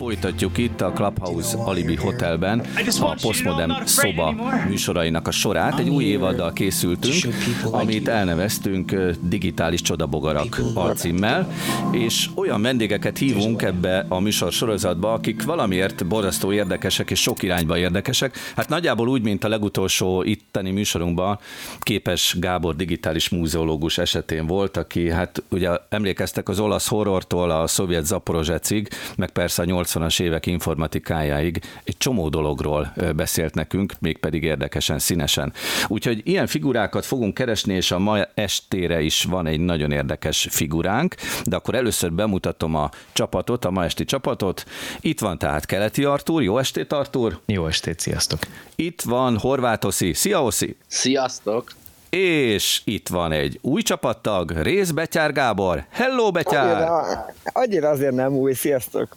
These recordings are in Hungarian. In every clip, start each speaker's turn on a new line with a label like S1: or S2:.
S1: Folytatjuk itt a Clubhouse Alibi Hotelben a Postmodern szoba műsorainak a sorát. Egy új évaddal készültünk, amit elneveztünk Digitális Csodabogarak alcímmel, és olyan vendégeket hívunk ebbe a műsor sorozatba, akik valamiért borzasztó érdekesek és sok irányba érdekesek. Hát nagyjából úgy, mint a legutolsó itteni műsorunkban képes Gábor digitális múzeológus esetén volt, aki hát ugye emlékeztek az olasz horrortól a szovjet Zaporozsecig, meg persze a 80-as évek informatikájáig egy csomó dologról beszélt nekünk, mégpedig érdekesen, színesen. Úgyhogy ilyen figurákat fogunk keresni, és a ma estére is van egy nagyon érdekes figuránk, de akkor először bemutatom a csapatot, a ma esti csapatot. Itt van tehát Keleti Artúr, jó estét Artúr!
S2: Jó estét, sziasztok!
S1: Itt van Horváth Oszi, szia Oszi!
S3: Sziasztok!
S1: És itt van egy új csapattag, Rész Betyár Gábor. Hello, Betyár!
S4: Annyira, annyira azért nem új, sziasztok!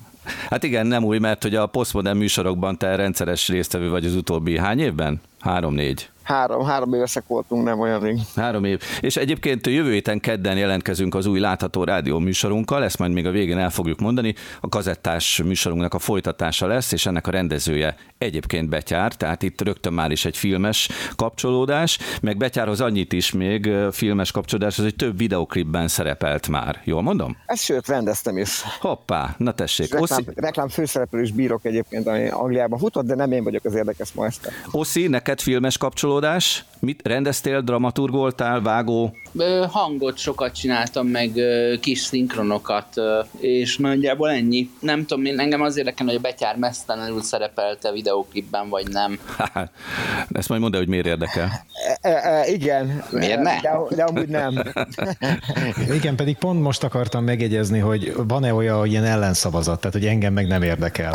S1: Hát igen, nem új, mert hogy a Postmodern műsorokban te rendszeres résztvevő vagy az utóbbi hány évben? Három-négy.
S4: Három, három évesek voltunk, nem olyan rég.
S1: Három év. És egyébként jövő héten kedden jelentkezünk az új látható rádió műsorunkkkal, ezt majd még a végén el fogjuk mondani. A kazettás műsorunknak a folytatása lesz, és ennek a rendezője egyébként Betyár, tehát itt rögtön már is egy filmes kapcsolódás, meg Betyárhoz annyit is még filmes kapcsolódás, az egy több videoklipben szerepelt már. Jól mondom?
S4: Ezt sőt, rendeztem is.
S1: Hoppá, na tessék.
S4: Reklám, Oszi... reklám főszereplő is bírok egyébként, ami Angliában futott, de nem én vagyok az érdekes ma este.
S1: Oszi, neked filmes kapcsolódás kapcsolódás? Mit rendeztél, dramaturgoltál, vágó?
S3: Hangot sokat csináltam, meg kis szinkronokat, és nagyjából ennyi. Nem tudom, én engem az érdekel, hogy a Betyár mesztelenül szerepelte videóklipben, vagy nem.
S1: Ezt majd mondd hogy miért érdekel.
S4: E, e, e, igen.
S3: Miért ne?
S4: De, de amúgy nem.
S2: igen, pedig pont most akartam megjegyezni, hogy van-e olyan hogy ilyen ellenszavazat, tehát hogy engem meg nem érdekel.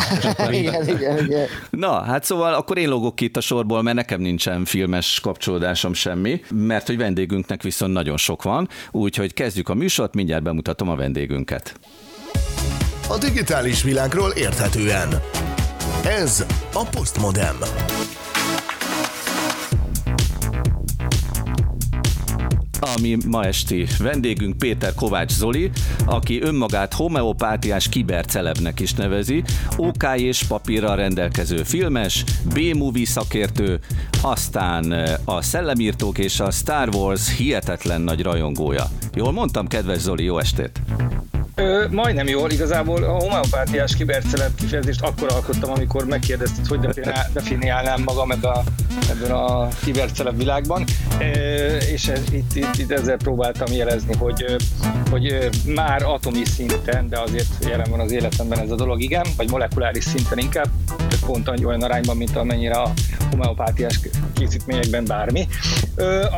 S4: igen, igen, igen.
S1: Na, hát szóval akkor én lógok ki itt a sorból, mert nekem nincsen filmes kapcsolódásom semmi, mert hogy vendégünknek viszont nagyon sok van, úgyhogy kezdjük a műsort, mindjárt bemutatom a vendégünket.
S5: A digitális világról érthetően. Ez a Postmodem.
S1: Ami ma esti vendégünk Péter Kovács Zoli, aki önmagát homeopátiás kibercelebnek is nevezi, OK és papírral rendelkező filmes, B-movie szakértő, aztán eh, a Szellemírtók és a Star Wars hihetetlen nagy rajongója. Jól mondtam, kedves Zoli, jó estét!
S6: Ö, majdnem jól, igazából a homeopátiás kiberceleb kifejezést akkor alkottam, amikor megkérdezted, hogy definiálnám magam ebben a, ebben a kiberceleb világban, ö, és ez, itt, itt, itt, ezzel próbáltam jelezni, hogy, hogy már atomi szinten, de azért jelen van az életemben ez a dolog, igen, vagy molekuláris szinten inkább, pont olyan arányban, mint amennyire a homeopátiás készítményekben bármi.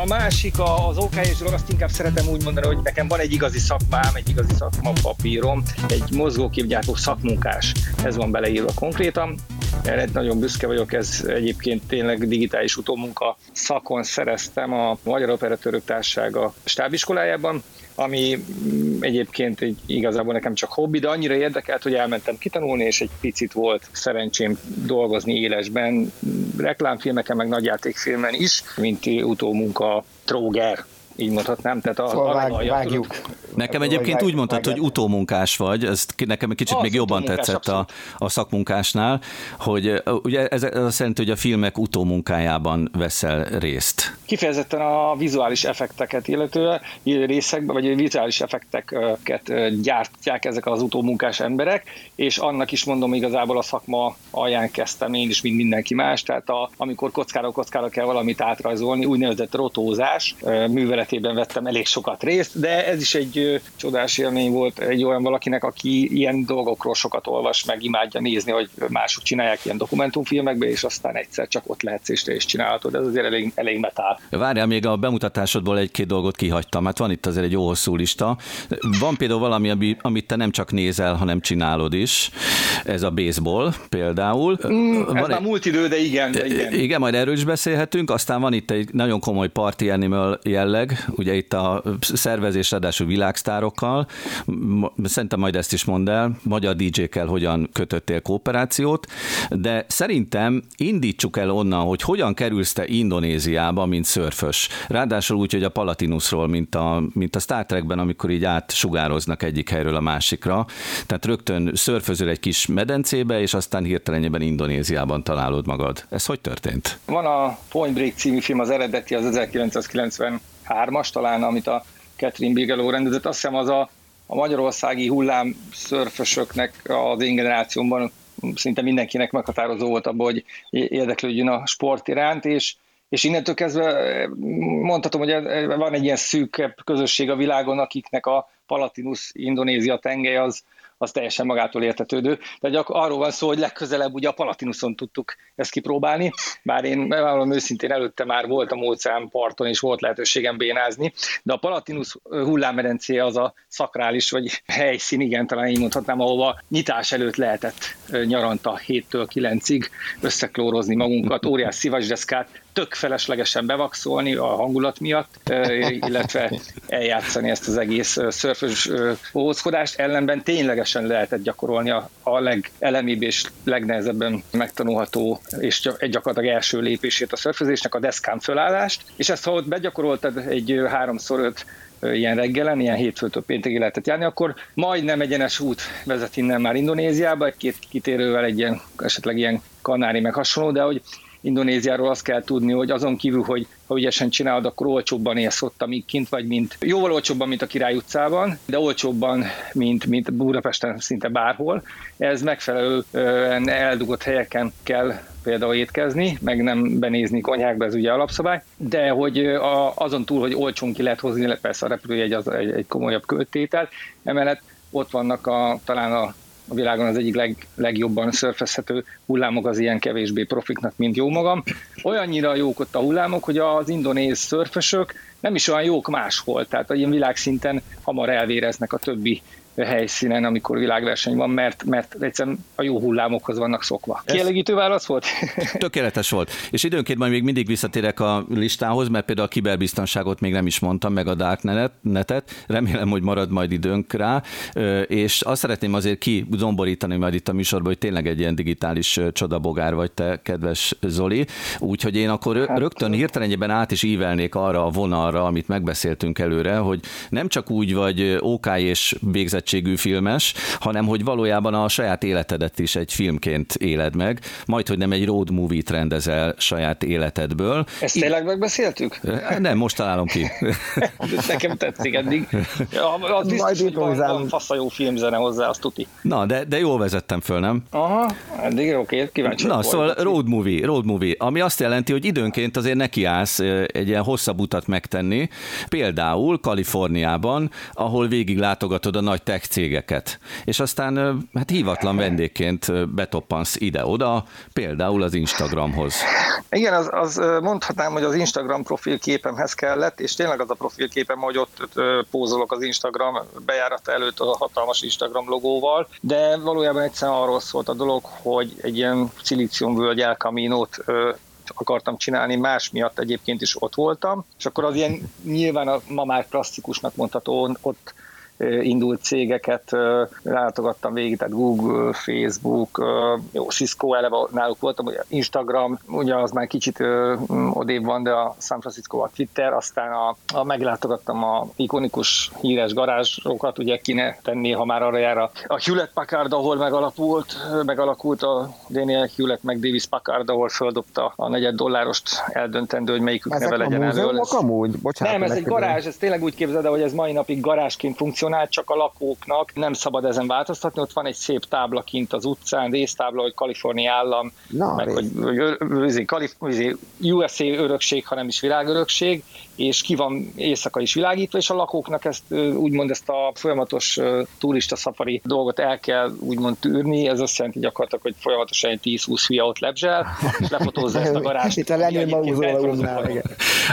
S6: A másik, az OK és azt inkább szeretem úgy mondani, hogy nekem van egy igazi szakmám, egy igazi szakma papírom, egy mozgóképgyártó szakmunkás, ez van beleírva konkrétan. Erre nagyon büszke vagyok, ez egyébként tényleg digitális utómunka szakon szereztem a Magyar Operatőrök Társasága stábiskolájában, ami egyébként egy, igazából nekem csak hobbi, de annyira érdekelt, hogy elmentem kitanulni, és egy picit volt szerencsém dolgozni élesben, reklámfilmeken, meg nagyjátékfilmen is, mint utómunka tróger így mondhatnám. Tehát a,
S4: szóval vág, a vágjuk.
S1: Nekem egyébként úgy mondtad, hogy utómunkás vagy, ez nekem egy kicsit az még jobban tetszett a, a szakmunkásnál, hogy ugye ez, ez azt jelenti, hogy a filmek utómunkájában veszel részt.
S6: Kifejezetten a vizuális effekteket illetően részekben, vagy vizuális effekteket gyártják ezek az utómunkás emberek, és annak is mondom igazából a szakma alján kezdtem én is, mint mindenki más, tehát a, amikor kockára kockára kell valamit átrajzolni, úgynevezett rotózás műveletében vettem elég sokat részt, de ez is egy csodás élmény volt egy olyan valakinek, aki ilyen dolgokról sokat olvas, meg imádja nézni, hogy mások csinálják ilyen dokumentumfilmekbe, és aztán egyszer csak ott lehetsz és te is csinálhatod. Ez azért elég, elég metál.
S1: Várjál, még a bemutatásodból egy-két dolgot kihagytam, hát van itt azért egy jó hosszú lista. Van például valami, amit te nem csak nézel, hanem csinálod is. Ez a baseball például.
S6: Mm, van ez egy... már múlt idő, de igen, de igen.
S1: Igen, majd erről is beszélhetünk. Aztán van itt egy nagyon komoly party animal jelleg, ugye itt a szervezés ráadásul világsztárokkal, szerintem majd ezt is mondd el, magyar DJ-kkel hogyan kötöttél kooperációt, de szerintem indítsuk el onnan, hogy hogyan kerülsz te Indonéziába, mint szörfös. Ráadásul úgy, hogy a Palatinusról, mint a, mint a Star Trekben, amikor így átsugároznak egyik helyről a másikra. Tehát rögtön szörfözöl egy kis medencébe, és aztán hirtelenjében Indonéziában találod magad. Ez hogy történt?
S6: Van a Point Break című film, az eredeti, az 1993-as talán, amit a Catherine Bigelow rendezett. Azt hiszem az a, a magyarországi hullám szörfösöknek az én generációmban szinte mindenkinek meghatározó volt abban, hogy érdeklődjön a sport iránt, és és innentől kezdve mondhatom, hogy van egy ilyen szűkebb közösség a világon, akiknek a Palatinus Indonézia tengely az, az teljesen magától értetődő. De gyak, arról van szó, hogy legközelebb ugye a Palatinuson tudtuk ezt kipróbálni, bár én valami őszintén előtte már voltam óceán parton, és volt lehetőségem bénázni, de a Palatinus hullámmedencé az a szakrális, vagy helyszín, igen, talán így mondhatnám, ahova nyitás előtt lehetett nyaranta 7-től 9-ig összeklórozni magunkat, óriás szivasdeszkát tök feleslegesen bevakszolni a hangulat miatt, illetve eljátszani ezt az egész szörfös bohózkodást, ellenben ténylegesen lehetett gyakorolni a, a legelemibb és legnehezebben megtanulható és gyakorlatilag első lépését a szörfözésnek, a deszkán fölállást, és ezt ha ott begyakoroltad egy háromszor öt ilyen reggelen, ilyen hétfőtől péntekig lehetett járni, akkor majdnem egyenes út vezet innen már Indonéziába, egy-két kitérővel egy ilyen, esetleg ilyen kanári meg hasonló, de hogy Indonéziáról azt kell tudni, hogy azon kívül, hogy ha ügyesen csinálod, akkor olcsóbban élsz ott, amíg kint vagy, mint jóval olcsóbban, mint a Király utcában, de olcsóbban, mint, mint Budapesten szinte bárhol. Ez megfelelően eldugott helyeken kell például étkezni, meg nem benézni konyhákba, ez ugye alapszabály, de hogy a, azon túl, hogy olcsón ki lehet hozni, persze a repülőjegy az egy, egy komolyabb költétel, emellett ott vannak a, talán a a világon az egyik leg, legjobban szörfezhető hullámok az ilyen kevésbé profiknak, mint jó magam. Olyannyira jók ott a hullámok, hogy az indonéz szörfösök nem is olyan jók máshol, tehát ilyen világszinten hamar elvéreznek a többi helyszínen, amikor világverseny van, mert, mert egyszerűen a jó hullámokhoz vannak szokva. Kielégítő válasz volt?
S1: Tökéletes volt. És időnként majd még mindig visszatérek a listához, mert például a kiberbiztonságot még nem is mondtam, meg a Darknetet. Remélem, hogy marad majd időnk rá. És azt szeretném azért kizomborítani majd itt a műsorban, hogy tényleg egy ilyen digitális csodabogár vagy te, kedves Zoli. Úgyhogy én akkor hát, rögtön hirtelenjében át is ívelnék arra a vonalra, amit megbeszéltünk előre, hogy nem csak úgy vagy OK és végzett tehetségű filmes, hanem hogy valójában a saját életedet is egy filmként éled meg, majd, hogy nem egy road movie-t rendezel saját életedből.
S6: Ezt tényleg megbeszéltük?
S1: Nem, most találom ki.
S6: Nekem tetszik eddig. Ja, az biztos, hogy van, van fasz a jó filmzene hozzá, azt tuti.
S1: Na, de, de jól vezettem föl, nem?
S6: Aha, eddig oké, kíváncsi.
S1: Na, szóval road movie, road movie, ami azt jelenti, hogy időnként azért nekiállsz egy ilyen hosszabb utat megtenni, például Kaliforniában, ahol végig látogatod a nagy tech cégeket, és aztán hát hívatlan vendégként betoppansz ide-oda, például az Instagramhoz.
S6: Igen, az, az mondhatnám, hogy az Instagram profilképemhez kellett, és tényleg az a profilképem, hogy ott pózolok az Instagram bejárata előtt a hatalmas Instagram logóval, de valójában egyszerűen arról szólt a dolog, hogy egy ilyen szilíciumvölgy elkaminót akartam csinálni, más miatt egyébként is ott voltam, és akkor az ilyen nyilván a ma már klasszikusnak mondható, ott indult cégeket látogattam végig, tehát Google, Facebook, jó, Cisco eleve náluk voltam, ugye Instagram, ugye az már kicsit odébb van, de a San Francisco a Twitter, aztán a, a meglátogattam a ikonikus híres garázsokat, ugye ki ne tenné, ha már arra jár a, a Hewlett Packard, ahol megalakult, megalakult a Daniel Hewlett meg Davis Packard, ahol földobta a negyed dollárost eldöntendő, hogy melyikük Ezek neve legyen
S4: elől. amúgy? Bocsánat,
S6: nem, ez egy garázs, ez tényleg úgy képzeld, hogy ez mai napig garázsként funkcionál, funkcionál, csak a lakóknak nem szabad ezen változtatni. Ott van egy szép tábla kint az utcán, résztábla, hogy Kalifornia állam, Na, meg hogy, hogy, hogy USA örökség, hanem is világörökség, és ki van éjszaka is világítva, és a lakóknak ezt úgymond ezt a folyamatos turista szafari dolgot el kell úgymond tűrni, ez azt jelenti gyakorlatilag, hogy folyamatosan egy 10-20 hülye ott lebzsel, és lefotózza ezt a garást.
S4: Itt a Lenin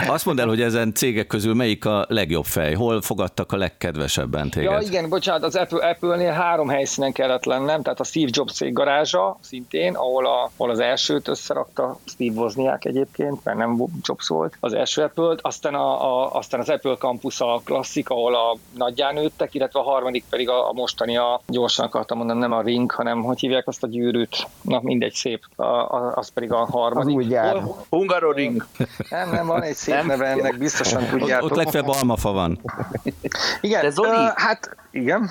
S1: Azt mondd el, hogy ezen cégek közül melyik a legjobb fej? Hol fogadtak a legkedvesebben? Után téged.
S6: Ja, igen, bocsánat, az Apple, Apple-nél három helyszínen kellett lennem, tehát a Steve Jobs cég garázsa szintén, ahol, a, ahol az elsőt összerakta Steve Wozniak egyébként, mert nem Jobs volt az első Apple-t, aztán, a, a, aztán az Apple Campus a klasszik, ahol a nagyján nőttek, illetve a harmadik pedig a, a mostani, a gyorsan akartam mondani, nem a ring, hanem hogy hívják azt a gyűrűt, na mindegy szép, a, a, az pedig a harmadik.
S4: Az új gyár.
S3: Hungaroring.
S6: Nem, nem, van egy szép
S3: Nem?
S6: neve ennek, biztosan
S1: Ott,
S6: tudjátok.
S1: ott legfeljebb almafa van.
S6: Igen,
S3: De Zoli?
S6: Hát igen.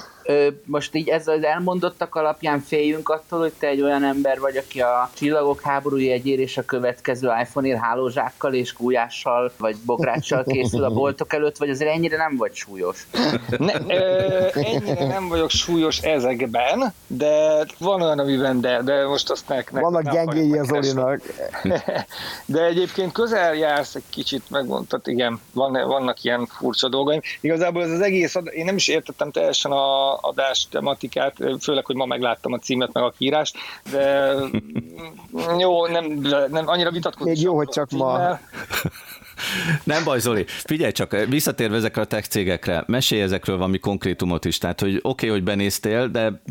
S3: Most így ez az elmondottak alapján féljünk attól, hogy te egy olyan ember vagy, aki a csillagok háborúja egyér és a következő iPhone-ér hálózsákkal és gulyással vagy bográccsal készül a boltok előtt, vagy azért ennyire nem vagy súlyos?
S6: Ne, ö, ennyire nem vagyok súlyos ezekben, de van olyan, amiben de, de most azt nek, nek
S4: Vannak gyengéi az. Olinak.
S6: De egyébként közel jársz egy kicsit, megmondtad, igen, van, vannak ilyen furcsa dolgaim. Igazából ez az egész, ad- én nem is értettem teljesen a adás tematikát, főleg, hogy ma megláttam a címet, meg a kiírást, de jó, nem, nem annyira vitatkozni.
S4: Még jó, hogy csak ma.
S1: Nem baj, Zoli, figyelj csak, visszatérve ezekre a tech cégekre, mesélj ezekről valami konkrétumot is. Tehát, hogy oké, okay, hogy benéztél, de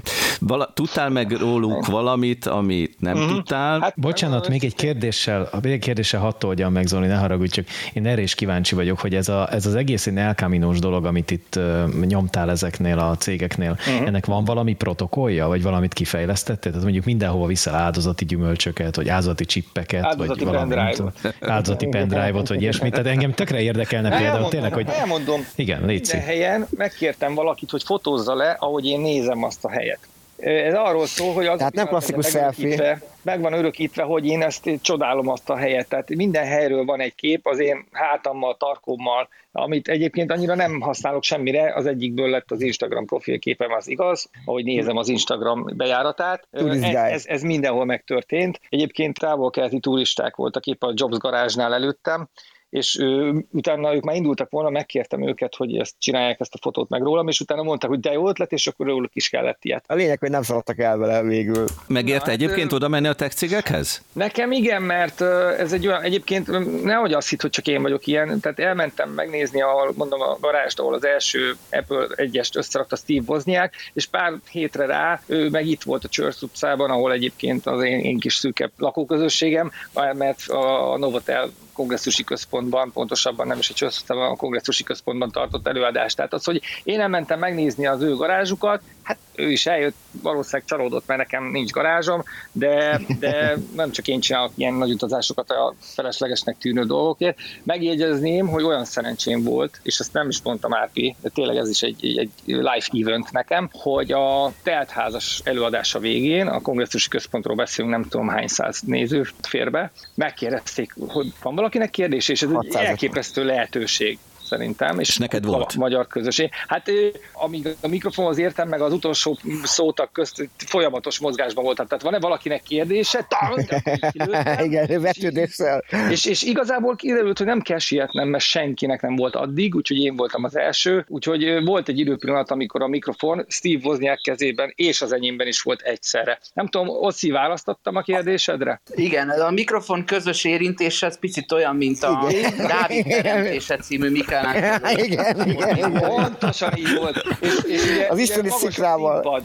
S1: vala, tudtál meg róluk valamit, amit nem
S6: Mhm.
S1: tudtál?
S6: Hát,
S2: Bocsánat, még egy kérdéssel, még egy kérdéssel hadd oldjam meg, Zoli, ne haragudj, csak én erre is kíváncsi vagyok, hogy ez, a, ez az egész ilyen elkaminós dolog, amit itt uh, nyomtál ezeknél a cégeknél, uh-huh. ennek van valami protokollja, vagy valamit kifejlesztettél? Tehát mondjuk mindenhova viszel áldozati gyümölcsöket, vagy áldozati csippeket,
S6: Áldozati
S2: vagy valami,
S6: pendrive-ot.
S2: nem tudom, áldozati pendrive-ot, vagy ilyesmit. Tehát engem tökre érdekelne például
S6: Elmondom,
S2: tényleg, hogy
S6: elmondom.
S2: igen, légy
S6: Minden helyen megkértem valakit, hogy fotózza le, ahogy én nézem azt a helyet. Ez arról szól, hogy az
S4: Tehát nem klasszikus
S6: meg van
S4: selfie.
S6: örökítve- Meg van örökítve, hogy én ezt csodálom azt a helyet. Tehát minden helyről van egy kép az én hátammal, tarkómmal, amit egyébként annyira nem használok semmire. Az egyikből lett az Instagram profilképem, az igaz, ahogy nézem az Instagram bejáratát. Ez, ez, ez mindenhol megtörtént. Egyébként távol-keleti turisták voltak épp a Jobs garázsnál előttem, és ö, utána ők már indultak volna, megkértem őket, hogy ezt csinálják ezt a fotót meg rólam, és utána mondták, hogy de jó ötlet, és akkor róluk is kellett ilyet.
S4: A lényeg, hogy nem szaladtak el vele végül.
S1: Megérte
S6: hát,
S1: egyébként
S6: ö-
S1: oda menni a tech cégekhez?
S6: Nekem igen, mert ez egy olyan, egyébként nehogy azt hitt, hogy csak én vagyok ilyen, tehát elmentem megnézni, ahol mondom a garást, ahol az első Apple egyest összerakta Steve Wozniak, és pár hétre rá ő meg itt volt a Church utcában, ahol egyébként az én, én kis szűkebb lakóközösségem, mert a Novotel kongresszusi központban, pontosabban nem is Church utcában, a kongresszusi központban tartott előadást. Tehát az, hogy én elmentem megnézni az ő garázsukat, hát ő is eljött, valószínűleg csalódott, mert nekem nincs garázsom, de, de nem csak én csinálok ilyen nagy utazásokat a feleslegesnek tűnő dolgokért. Megjegyezném, hogy olyan szerencsém volt, és ezt nem is mondtam Árpi, de tényleg ez is egy, egy, egy live event nekem, hogy a teltházas előadása végén, a kongresszusi központról beszélünk, nem tudom hány száz néző fér be, megkérdezték, hogy van valakinek kérdés, és ez egy
S4: 600 -as.
S6: elképesztő lehetőség szerintem. És,
S1: És neked
S6: a
S1: volt?
S6: magyar közösség. Hát amíg a mikrofonhoz értem, meg az utolsó szótak közt folyamatos mozgásban voltam. Tehát van-e valakinek kérdése?
S4: Igen, vetődéssel.
S6: És, és igazából kiderült, hogy nem kell sietnem, mert senkinek nem volt addig, úgyhogy én voltam az első. Úgyhogy volt egy időpillanat, amikor a mikrofon Steve Wozniak kezében és az enyémben is volt egyszerre. Nem tudom, Oszi, választottam a kérdésedre?
S3: Igen, a mikrofon közös érintése az picit olyan, mint a
S4: Igen.
S3: Dávid teremtése című Michelangelo.
S4: Igen, igen, igen.
S6: Pontosan így volt. És, és ugye,
S4: Az isteni
S6: magas a
S4: szikrával.
S6: színpad,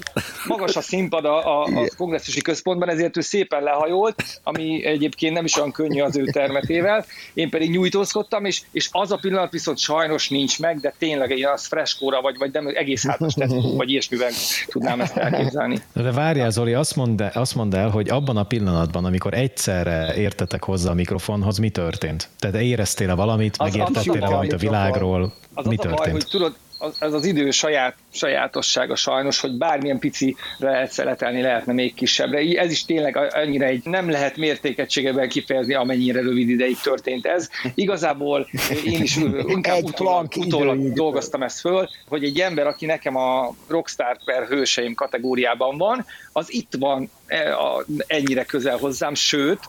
S6: magas a színpad a, a, a kongresszusi központban, ezért ő szépen lehajolt, ami egyébként nem is olyan könnyű az ő termetével. Én pedig nyújtózkodtam, és, és az a pillanat viszont sajnos nincs meg, de tényleg egy az freskóra, vagy, vagy nem, egész hátas vagy ilyesmiben tudnám ezt elképzelni.
S2: De várjál, Zoli, azt mondd, el, azt mondd el, hogy abban a pillanatban, amikor egyszerre értetek hozzá a mikrofonhoz, mi történt? Tehát éreztél-e valamit, megértettél-e valamit a
S6: mikrofon.
S2: Világról?
S6: Az
S2: mi
S6: az a baj,
S2: történt?
S6: hogy tudod, az, ez az idő saját, sajátossága sajnos, hogy bármilyen picire lehet szeletelni, lehetne még kisebbre. Ez is tényleg annyira egy nem lehet mértékegységeben kifejezni, amennyire rövid ideig történt ez. Igazából én is inkább utólag, utólag dolgoztam ezt föl, hogy egy ember, aki nekem a rockstar per hőseim kategóriában van, az itt van e, ennyire közel hozzám, sőt,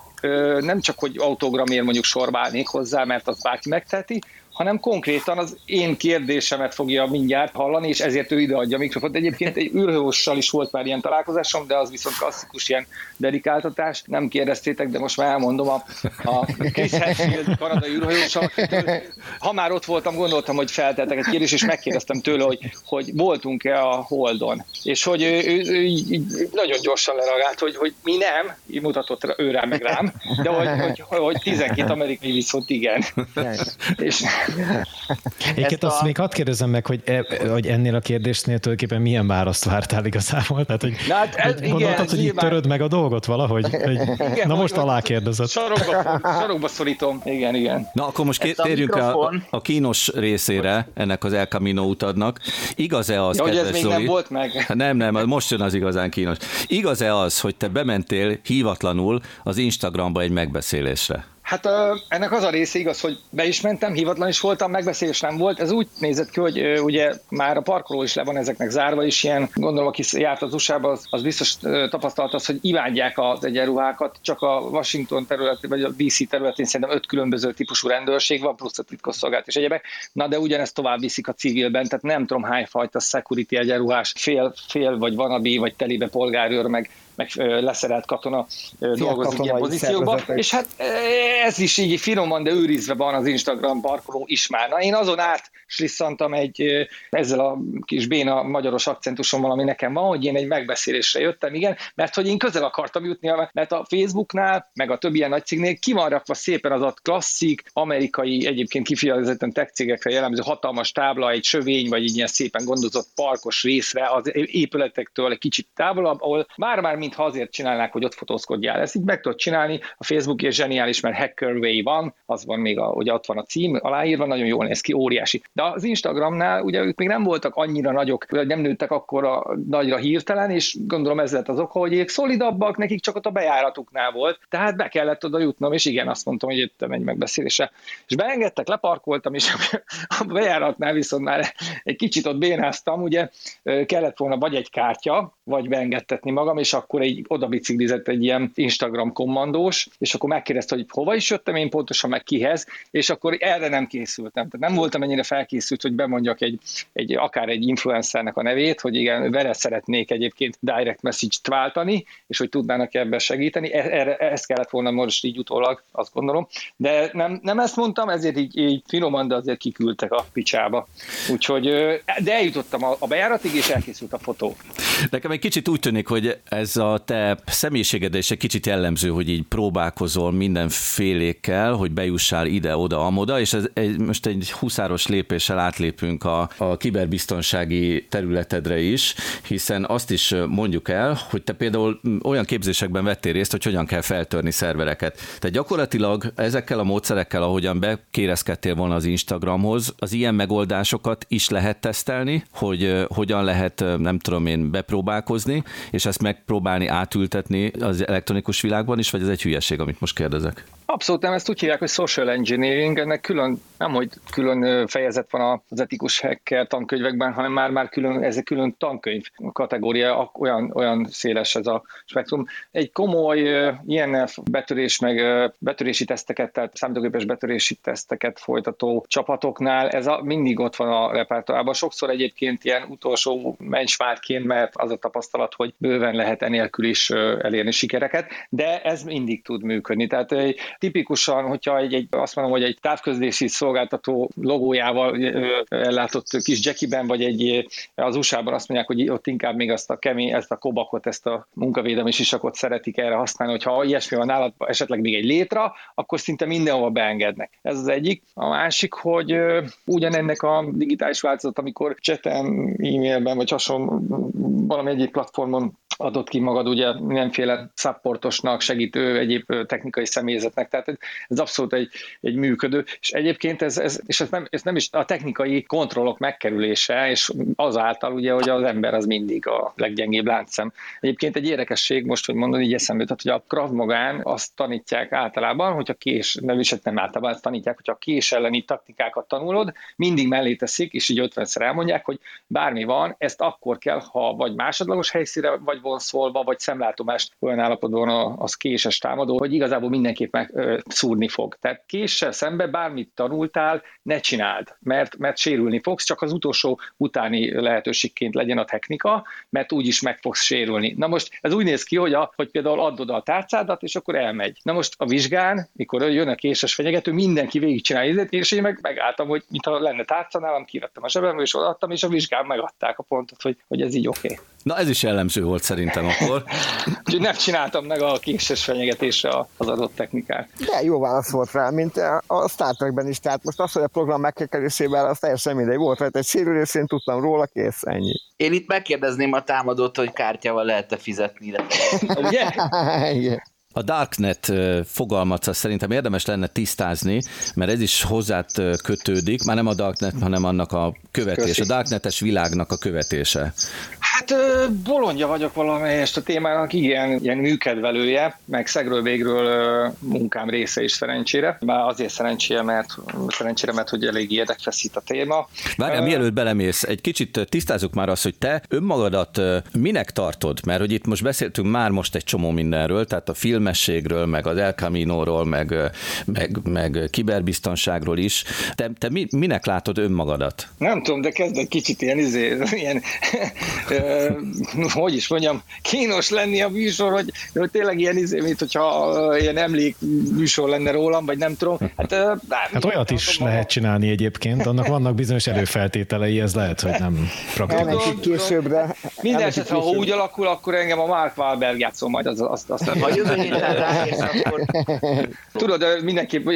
S6: nem csak, hogy autogramért mondjuk sorbálnék hozzá, mert az bárki megteheti, hanem konkrétan az én kérdésemet fogja mindjárt hallani, és ezért ő ideadja a mikrofont. Egyébként egy űrhőssal is volt már ilyen találkozásom, de az viszont klasszikus ilyen dedikáltatás. Nem kérdeztétek, de most már elmondom a, a Chris Hadfield kanadai űrhőssal. Ha már ott voltam, gondoltam, hogy feltettek egy kérdést, és megkérdeztem tőle, hogy, hogy voltunk-e a Holdon. És hogy ő, ő, ő, nagyon gyorsan lereagált, hogy, hogy mi nem, így mutatott ő rám meg rám, de hogy, hogy, hogy 12 amerikai viszont igen. és
S2: Egyébként azt a... még hadd kérdezem meg, hogy, e, hogy ennél a kérdésnél tulajdonképpen milyen választ vártál igazából? Tehát, hogy, na, hát, ez, hogy gondoltad, hogy itt töröd meg a dolgot valahogy? Hogy, igen, na most alá kérdezett.
S6: Sarokba, sarokba szorítom. Igen, igen.
S1: Na akkor most ké- térjünk rá a, a kínos részére ennek az El Camino utadnak. Igaz-e az,
S6: ja, hogy ez még Zoli? nem volt meg?
S1: Nem, nem, most jön az igazán kínos. Igaz-e az, hogy te bementél hívatlanul az Instagramba egy megbeszélésre?
S6: Hát ennek az a része igaz, hogy be is mentem, hivatlan is voltam, megbeszélés nem volt. Ez úgy nézett ki, hogy ugye már a parkoló is le van ezeknek zárva is, ilyen, gondolom, aki járt az usa az, az biztos tapasztalt az, hogy imádják az egyenruhákat, csak a Washington területén, vagy a DC területén szerintem öt különböző típusú rendőrség van, plusz a titkosszolgált és egyebek. Na de ugyanezt tovább viszik a civilben, tehát nem tudom hány fajta security egyenruhás, fél, fél vagy vanabi, vagy telibe polgárőr, meg meg leszerelt katona dolgozik ilyen pozícióban, és hát ez is így finoman, de őrizve van az Instagram parkoló is már. Na én azon át slisszantam egy, ezzel a kis béna magyaros akcentusommal, ami nekem van, hogy én egy megbeszélésre jöttem, igen, mert hogy én közel akartam jutni, mert a Facebooknál, meg a többi ilyen nagy cégnél ki van rakva szépen az a klasszik, amerikai, egyébként kifejezetten tech cégekre jellemző hatalmas tábla, egy sövény, vagy egy ilyen szépen gondozott parkos részre, az épületektől egy kicsit távolabb, ahol már-már mintha azért csinálnák, hogy ott fotózkodjál. Ezt így meg tudod csinálni, a Facebook és zseniális, mert Hacker Way van, az van még, a, ugye ott van a cím, aláírva, nagyon jól néz ki, óriási. De az Instagramnál ugye ők még nem voltak annyira nagyok, vagy nem nőttek akkor a nagyra hirtelen, és gondolom ez lett az oka, hogy ők szolidabbak, nekik csak ott a bejáratuknál volt, tehát be kellett oda jutnom, és igen, azt mondtam, hogy jöttem egy megbeszélésre. És beengedtek, leparkoltam, és a bejáratnál viszont már egy kicsit ott bénáztam, ugye kellett volna vagy egy kártya, vagy beengedtetni magam, és akkor egy oda biciklizett egy ilyen Instagram kommandós, és akkor megkérdezte, hogy hova is jöttem én pontosan, meg kihez, és akkor erre nem készültem. Tehát nem voltam ennyire felkészült, hogy bemondjak egy, egy akár egy influencernek a nevét, hogy igen, vele szeretnék egyébként direct message-t váltani, és hogy tudnának ebben segíteni. E, erre, ezt kellett volna most így utólag, azt gondolom. De nem, nem ezt mondtam, ezért így, így finoman, de azért kiküldtek a picsába. Úgyhogy, de eljutottam a, a bejáratig, és elkészült a fotó.
S1: Nekem egy kicsit úgy tűnik, hogy ez a te személyiséged is egy kicsit jellemző, hogy így próbálkozol mindenfélékkel, hogy bejussál ide, oda, amoda, és ez egy, most egy huszáros lépéssel átlépünk a, a kiberbiztonsági területedre is, hiszen azt is mondjuk el, hogy te például olyan képzésekben vettél részt, hogy hogyan kell feltörni szervereket. Tehát gyakorlatilag ezekkel a módszerekkel, ahogyan bekérezkedtél volna az Instagramhoz, az ilyen megoldásokat is lehet tesztelni, hogy hogyan lehet, nem tudom én, bepróbálkozni, és ezt megpróbálni átültetni az elektronikus világban is, vagy ez egy hülyeség, amit most kérdezek?
S6: Abszolút nem, ezt úgy hívják, hogy social engineering, ennek külön, nem hogy külön fejezet van az etikus hacker tankönyvekben, hanem már, már külön, ez egy külön tankönyv kategória, olyan, olyan széles ez a spektrum. Egy komoly ilyen betörés, meg betörési teszteket, tehát számítógépes betörési teszteket folytató csapatoknál ez a, mindig ott van a repertoárban. Sokszor egyébként ilyen utolsó mencsvárként, mert az a tapasztalat, hogy bőven lehet enélkül is elérni sikereket, de ez mindig tud működni. Tehát tipikusan, hogyha egy, egy, azt mondom, hogy egy távközlési szolgáltató logójával ellátott kis jackiben, vagy egy az USA-ban azt mondják, hogy ott inkább még azt a kemény, ezt a kobakot, ezt a munkavédelmi sisakot szeretik erre használni, hogyha ilyesmi van nálad, esetleg még egy létra, akkor szinte mindenhova beengednek. Ez az egyik. A másik, hogy ugyanennek a digitális változat, amikor chaten, e-mailben, vagy hasonló valami egyik platformon adott ki magad ugye mindenféle supportosnak, segítő, egyéb technikai személyzetnek, tehát ez abszolút egy, egy működő, és egyébként ez, ez és ez nem, ez nem is a technikai kontrollok megkerülése, és azáltal ugye, hogy az ember az mindig a leggyengébb láncszem. Egyébként egy érdekesség most, hogy mondani, így eszembe tehát, hogy a Krav Magán azt tanítják általában, hogyha kés, nem is nem általában azt tanítják, hogyha kés elleni taktikákat tanulod, mindig mellé teszik, és így 50-szer elmondják, hogy bármi van, ezt akkor kell, ha vagy másodlagos helyszíre, vagy van szólva, vagy szemlátomást olyan állapotban az késes támadó, hogy igazából mindenképp meg ö, szúrni fog. Tehát késsel szembe bármit tanultál, ne csináld, mert, mert sérülni fogsz, csak az utolsó utáni lehetőségként legyen a technika, mert úgyis meg fogsz sérülni. Na most ez úgy néz ki, hogy, a, hogy például adod a tárcádat, és akkor elmegy. Na most a vizsgán, mikor jön a késes fenyegető, mindenki végigcsinálja, és én meg megálltam, hogy mintha lenne tárca nálam, kivettem a zsebembe, és odaadtam, és a vizsgán megadták a pontot, hogy, hogy ez így oké. Okay.
S1: Na ez is jellemző volt szerintem akkor.
S6: Úgyhogy nem csináltam meg a késes fenyegetésre az adott technikát.
S4: De jó válasz volt rá, mint a Star Trekben is. Tehát most az, hogy a program megkekerésével az teljesen mindegy volt, mert egy sérülés, én tudtam róla, kész, ennyi.
S3: Én itt megkérdezném a támadót, hogy kártyával lehet-e fizetni.
S6: Ugye?
S1: A Darknet fogalmat szerintem érdemes lenne tisztázni, mert ez is hozzá kötődik, már nem a Darknet, hanem annak a követés, a Darknetes világnak a követése.
S6: Hát bolondja vagyok valamelyest a témának, igen, ilyen műkedvelője, meg szegről végről munkám része is szerencsére. Már azért szerencsére, mert szerencsére, mert hogy elég érdekfeszít a téma.
S1: Várjál, uh, mielőtt belemész, egy kicsit tisztázzuk már azt, hogy te önmagadat minek tartod, mert hogy itt most beszéltünk már most egy csomó mindenről, tehát a filmességről, meg az El Camino-ról, meg, meg, meg kiberbiztonságról is. Te, te minek látod önmagadat?
S6: Nem tudom, de kezd egy kicsit ilyen, izé, ilyen hogy is mondjam, kínos lenni a műsor, hogy, hogy tényleg ilyen, izé, mint hogyha ilyen emlék műsor lenne rólam, vagy nem tudom. Hát, nem,
S2: hát olyat is a... lehet csinálni egyébként, annak vannak bizonyos előfeltételei, ez lehet, hogy nem praktikus.
S4: későbbre.
S6: Minden esetre, ha úgy alakul, akkor engem a Mark Wahlberg játszol majd, az, azt, azt nem.
S3: Ha jövő akkor...
S6: Tudod, mindenképp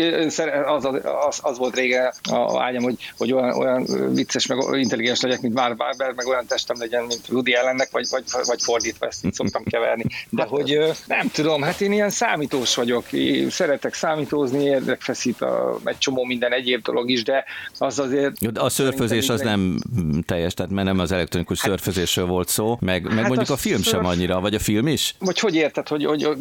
S6: az, az, az, volt régen a ágyam, hogy, hogy olyan, olyan vicces, meg intelligens legyek, mint Mark Wahlberg, meg olyan testem legyen, mint Woody ellennek, vagy, vagy, vagy fordítva, ezt így szoktam keverni. De hát, hogy nem tudom, hát én ilyen számítós vagyok, én szeretek számítózni, érdekfeszít a, egy csomó minden egyéb dolog is, de az azért...
S1: A szörfözés az nem teljes, tehát mert nem az elektronikus hát, szörfözésről volt szó, meg, meg hát mondjuk a, film szörf... sem annyira, vagy a film is?
S6: Vagy hogy érted, hogy, hogy, hogy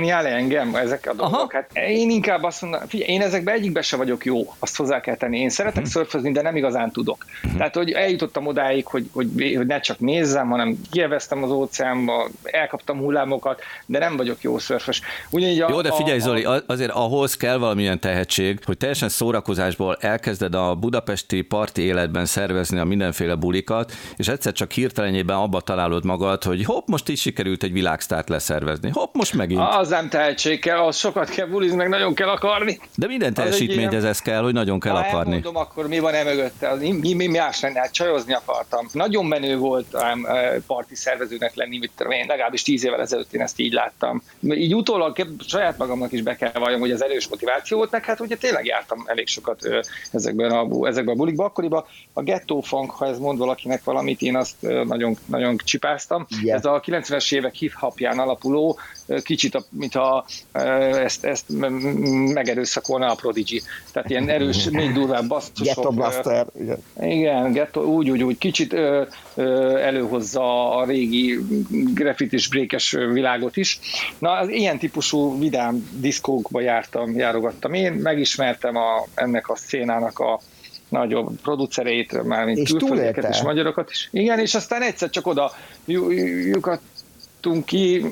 S6: definiál -e engem ezek a dolgok? Aha. Hát én inkább azt mondom, figyelj, én ezekben egyikben se vagyok jó, azt hozzá kell tenni. Én szeretek uh-huh. szörfözni, de nem igazán tudok. Uh-huh. Tehát, hogy eljutottam odáig, hogy, hogy, hogy ne csak nézzem, hanem kielveztem az óceánba, elkaptam hullámokat, de nem vagyok jó szörfös.
S1: Ugyanígy a, jó, de figyelj a, Zoli, azért ahhoz kell valamilyen tehetség, hogy teljesen szórakozásból elkezded a budapesti parti életben szervezni a mindenféle bulikat, és egyszer csak hirtelenjében abba találod magad, hogy hopp, most is sikerült egy világsztárt leszervezni. Hopp, most megint.
S6: Az nem tehetség kell, az sokat kell bulizni, meg nagyon kell akarni.
S1: De minden teljesítményt ez kell, hogy nagyon kell ha akarni.
S6: Mondom, akkor mi van e mögötte? Mi, mi, mi más lenne? Hát csajozni akartam. Nagyon menő volt ám, parti szervezőnek lenni, mit tudom én, legalábbis tíz évvel ezelőtt én ezt így láttam. Így utólag saját magamnak is be kell valljam, hogy az erős motiváció volt, meg hát ugye tényleg jártam elég sokat ezekben a, ezekben a bulikban. Akkoriban a ghetto funk, ha ez mond valakinek valamit, én azt nagyon, nagyon csipáztam. Yeah. Ez a 90-es évek hip-hopján alapuló, kicsit, mintha ezt, ezt megerőszakolna a Prodigy. Tehát ilyen erős, még durvább basztusok.
S4: Ghetto Blaster, igen.
S6: Igen, ghetto, úgy, úgy, úgy, kicsit ö, ö, előhozza a régi graffitis brékes világot is. Na, az ilyen típusú vidám diszkókba jártam, járogattam én, megismertem a, ennek a szénának a nagyobb producereit, mármint külföldieket és magyarokat is. Igen, és aztán egyszer csak oda lyukadtunk ki,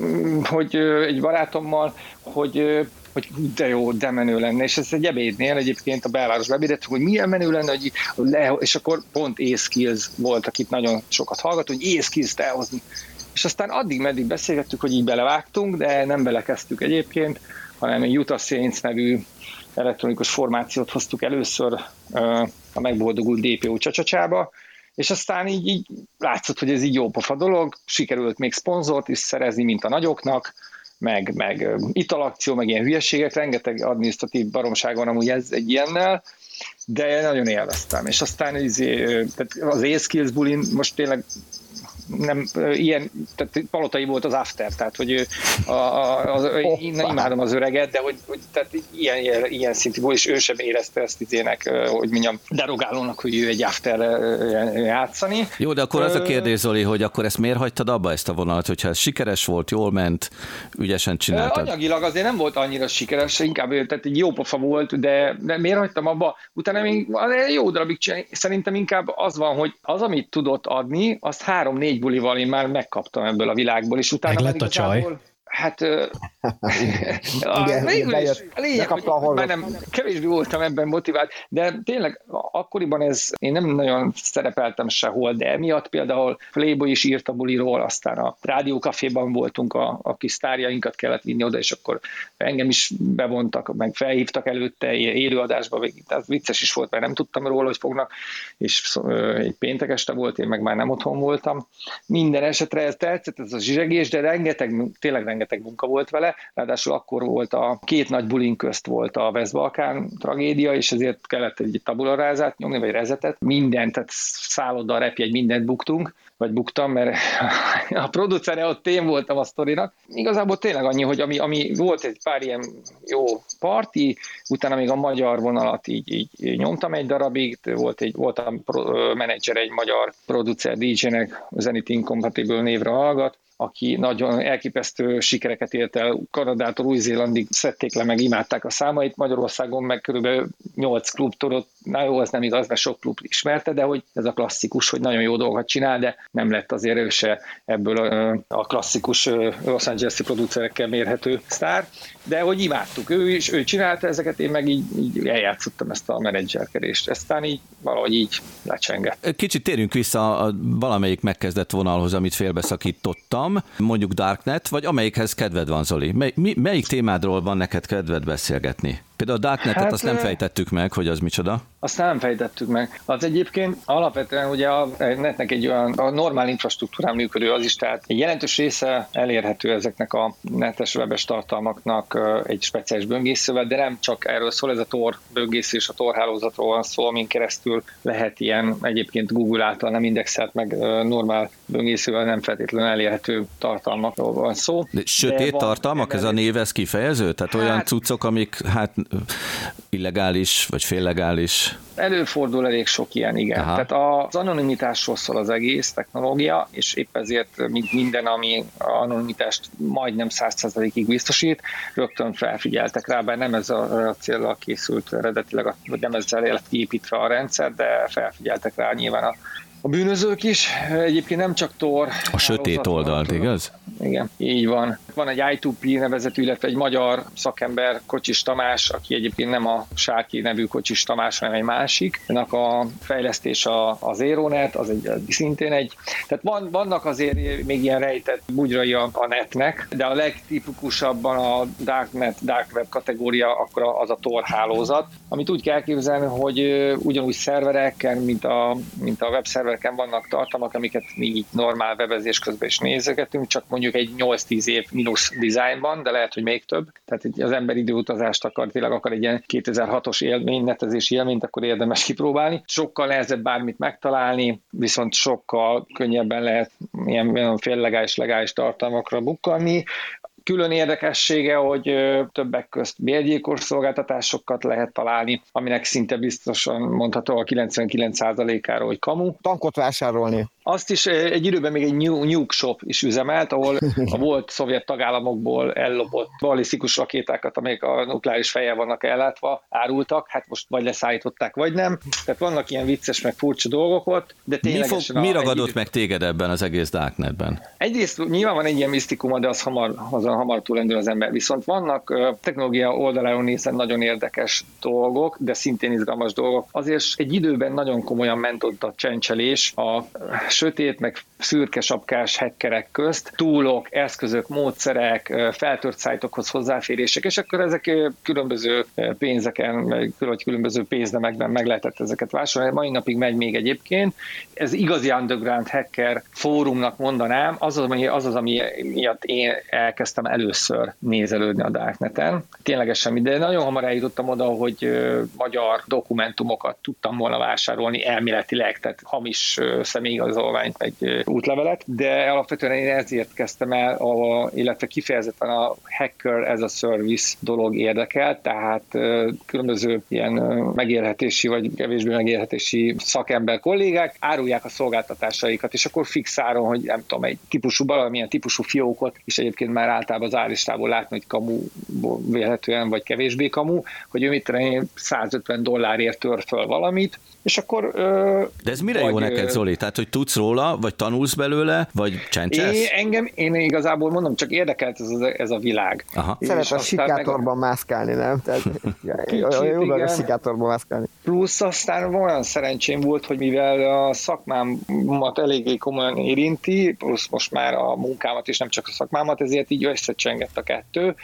S6: hogy egy barátommal, hogy hogy de jó, de menő lenne, és ez egy ebédnél egyébként a belvárosban ebédettünk, hogy milyen menő lenne, hogy le, és akkor pont e-skills volt, akit nagyon sokat hallgatunk, hogy e-skills-t elhozni. És aztán addig-meddig beszélgettük, hogy így belevágtunk, de nem belekezdtük egyébként, hanem egy Utah Saints nevű elektronikus formációt hoztuk először a megboldogult DPO csacsacsába, és aztán így, így látszott, hogy ez így jó pofa dolog, sikerült még szponzort is szerezni, mint a nagyoknak, meg, meg italakció, meg ilyen hülyeségek, rengeteg adminisztratív baromság van amúgy ez egy ilyennel, de nagyon élveztem. És aztán izé, az A-Skills bulin most tényleg nem, ilyen, tehát palotai volt az after, tehát hogy a, a, az, oh, én imádom az öreget, de hogy, hogy tehát ilyen, ilyen, ilyen szintű volt, és ő sem érezte ezt izének, hogy mondjam, derogálónak, hogy ő egy after játszani.
S1: Jó, de akkor az a kérdés, Zoli, hogy akkor ezt miért hagytad abba ezt a vonalat, hogyha ez sikeres volt, jól ment, ügyesen csináltad?
S6: Anyagilag azért nem volt annyira sikeres, inkább tehát egy jó pofa volt, de, de miért hagytam abba? Utána még jó darabig csinálni. Szerintem inkább az van, hogy az, amit tudott adni, azt három-négy négy bulival én már megkaptam ebből a világból, és utána
S2: Meg lett a csaj.
S6: Hát,
S4: Igen,
S6: végül is, a lényeg, hogy
S4: a
S6: már nem, kevésbé voltam ebben motivált, de tényleg akkoriban ez, én nem nagyon szerepeltem sehol, de emiatt például Playboy is írt a buliról, aztán a rádiókaféban voltunk, a, a kis sztárjainkat kellett vinni oda, és akkor engem is bevontak, meg felhívtak előtte élőadásba, ez vicces is volt, mert nem tudtam róla, hogy fognak, és egy péntek este volt, én meg már nem otthon voltam. Minden esetre ez tetszett, ez a zsizsegés, de rengeteg, tényleg rengeteg rengeteg munka volt vele, ráadásul akkor volt a két nagy bulin közt volt a West-Balkán tragédia, és ezért kellett egy tabularázát nyomni, vagy rezetet. Mindent, tehát szálloda, repjegy, mindent buktunk, vagy buktam, mert a producere ott én voltam a sztorinak. Igazából tényleg annyi, hogy ami, ami volt egy pár ilyen jó parti, utána még a magyar vonalat így, így nyomtam egy darabig, volt egy, voltam menedzser egy magyar producer DJ-nek, Zenith Incompatible névre hallgat, aki nagyon elképesztő sikereket ért el. Kanadától Új-Zélandig szedték le, meg imádták a számait. Magyarországon meg körülbelül 8 klub tudott, na jó, az nem igaz, mert sok klub ismerte, de hogy ez a klasszikus, hogy nagyon jó dolgokat csinál, de nem lett azért ő se ebből a, a klasszikus Los Angeles-i producerekkel mérhető sztár, de hogy imádtuk. Ő is, ő csinálta ezeket, én meg így, így eljátszottam ezt a menedzserkedést. Aztán így valahogy így lecsengett.
S1: Kicsit térjünk vissza a valamelyik megkezdett vonalhoz, amit félbeszakítottam, mondjuk Darknet, vagy amelyikhez kedved van, Zoli? Mely, mi, melyik témádról van neked kedved beszélgetni? Például a Darknetet hát, azt nem fejtettük meg, hogy az micsoda.
S6: Azt nem fejtettük meg. Az egyébként alapvetően ugye a netnek egy olyan a normál infrastruktúrán működő az is, tehát egy jelentős része elérhető ezeknek a netes webes tartalmaknak egy speciális böngészővel, de nem csak erről szól, ez a Tor böngészés, a Tor hálózatról van szó, amin keresztül lehet ilyen egyébként Google által nem indexelt meg normál böngészővel nem feltétlenül elérhető tartalmakról van szó.
S1: De sötét de tartalmak, ez a név, ez kifejező? Tehát hát, olyan cuccok, amik hát illegális vagy féllegális?
S6: Előfordul elég sok ilyen, igen. Aha. Tehát az anonimitásról szól az egész technológia, és épp ezért mint minden, ami anonimitást majdnem 100%-ig biztosít, rögtön felfigyeltek rá, bár nem ez a, célra készült eredetileg, vagy nem ezzel lett kiépítve a rendszer, de felfigyeltek rá nyilván a a bűnözők is, egyébként nem csak Tor.
S1: A sötét oldalt, igaz?
S6: Igen, így van. Van egy I2P nevezetű, illetve egy magyar szakember, Kocsis Tamás, aki egyébként nem a Sáki nevű Kocsis Tamás, hanem egy másik. Ennek a fejlesztés az Aeronet, az egy, szintén egy. Tehát van, vannak azért még ilyen rejtett bugyrai a, a netnek, de a legtipikusabban a Darknet, Dark Web kategória akkor az a Tor hálózat, amit úgy kell képzelni, hogy ugyanúgy szervereken, mint a, mint a webszerver szervereken vannak tartalmak, amiket mi így normál webezés közben is nézegetünk, csak mondjuk egy 8-10 év mínusz dizájnban, de lehet, hogy még több. Tehát az ember időutazást akar, tényleg akar egy ilyen 2006-os élmény, netezési élményt, akkor érdemes kipróbálni. Sokkal nehezebb bármit megtalálni, viszont sokkal könnyebben lehet ilyen féllegális, legális tartalmakra bukkanni külön érdekessége, hogy többek közt bérgyilkos szolgáltatásokat lehet találni, aminek szinte biztosan mondható a 99%-áról, hogy kamu.
S4: Tankot vásárolni.
S6: Azt is egy időben még egy nuke shop is üzemelt, ahol a volt szovjet tagállamokból ellopott balisztikus rakétákat, amelyek a nukleáris fejjel vannak ellátva, árultak, hát most vagy leszállították, vagy nem. Tehát vannak ilyen vicces, meg furcsa dolgok ott, de tényleg.
S1: Mi, fog, mi ragadott idő... meg téged ebben az egész Darknetben?
S6: Egyrészt nyilván van egy ilyen misztikuma, de az hamar, azon hamar túlendül az ember. Viszont vannak technológia oldaláról nézve nagyon érdekes dolgok, de szintén izgalmas dolgok. Azért egy időben nagyon komolyan ment ott a csencselés a sötét, meg szürke sapkás hackerek közt, túlok, eszközök, módszerek, feltört szájtokhoz hozzáférések, és akkor ezek különböző pénzeken, vagy különböző pénznemekben meg lehetett ezeket vásárolni. Mai napig megy még egyébként. Ez igazi underground hacker fórumnak mondanám, az az, ami, az, az ami miatt én elkezdtem először nézelődni a Darkneten. Ténylegesen, de nagyon hamar eljutottam oda, hogy magyar dokumentumokat tudtam volna vásárolni elméletileg, tehát hamis személyigazolvány igazolványt, egy útlevelet, de alapvetően én ezért kezdtem el, a, illetve kifejezetten a hacker ez a service dolog érdekel, tehát különböző ilyen megélhetési vagy kevésbé megélhetési szakember kollégák árulják a szolgáltatásaikat, és akkor fix áron, hogy nem tudom, egy típusú, valamilyen típusú fiókot, és egyébként már általában az áristából látni, hogy kamu vélhetően, vagy kevésbé kamu, hogy ő mit 150 dollárért tör föl valamit, és akkor...
S1: De ez mire vagy, jó neked, Zoli? Tehát, hogy tudsz róla, vagy tanulsz belőle, vagy csencsesz?
S6: Én, engem, én igazából mondom, csak érdekelt ez, a, ez a világ.
S4: Aha. Szeret a sikátorban meg... mászkálni, nem? Tehát, jó a sikátorban mászkálni.
S6: Plusz aztán olyan szerencsém volt, hogy mivel a szakmámat eléggé komolyan érinti, plusz most már a munkámat és nem csak a szakmámat, ezért így összecsengett a kettő,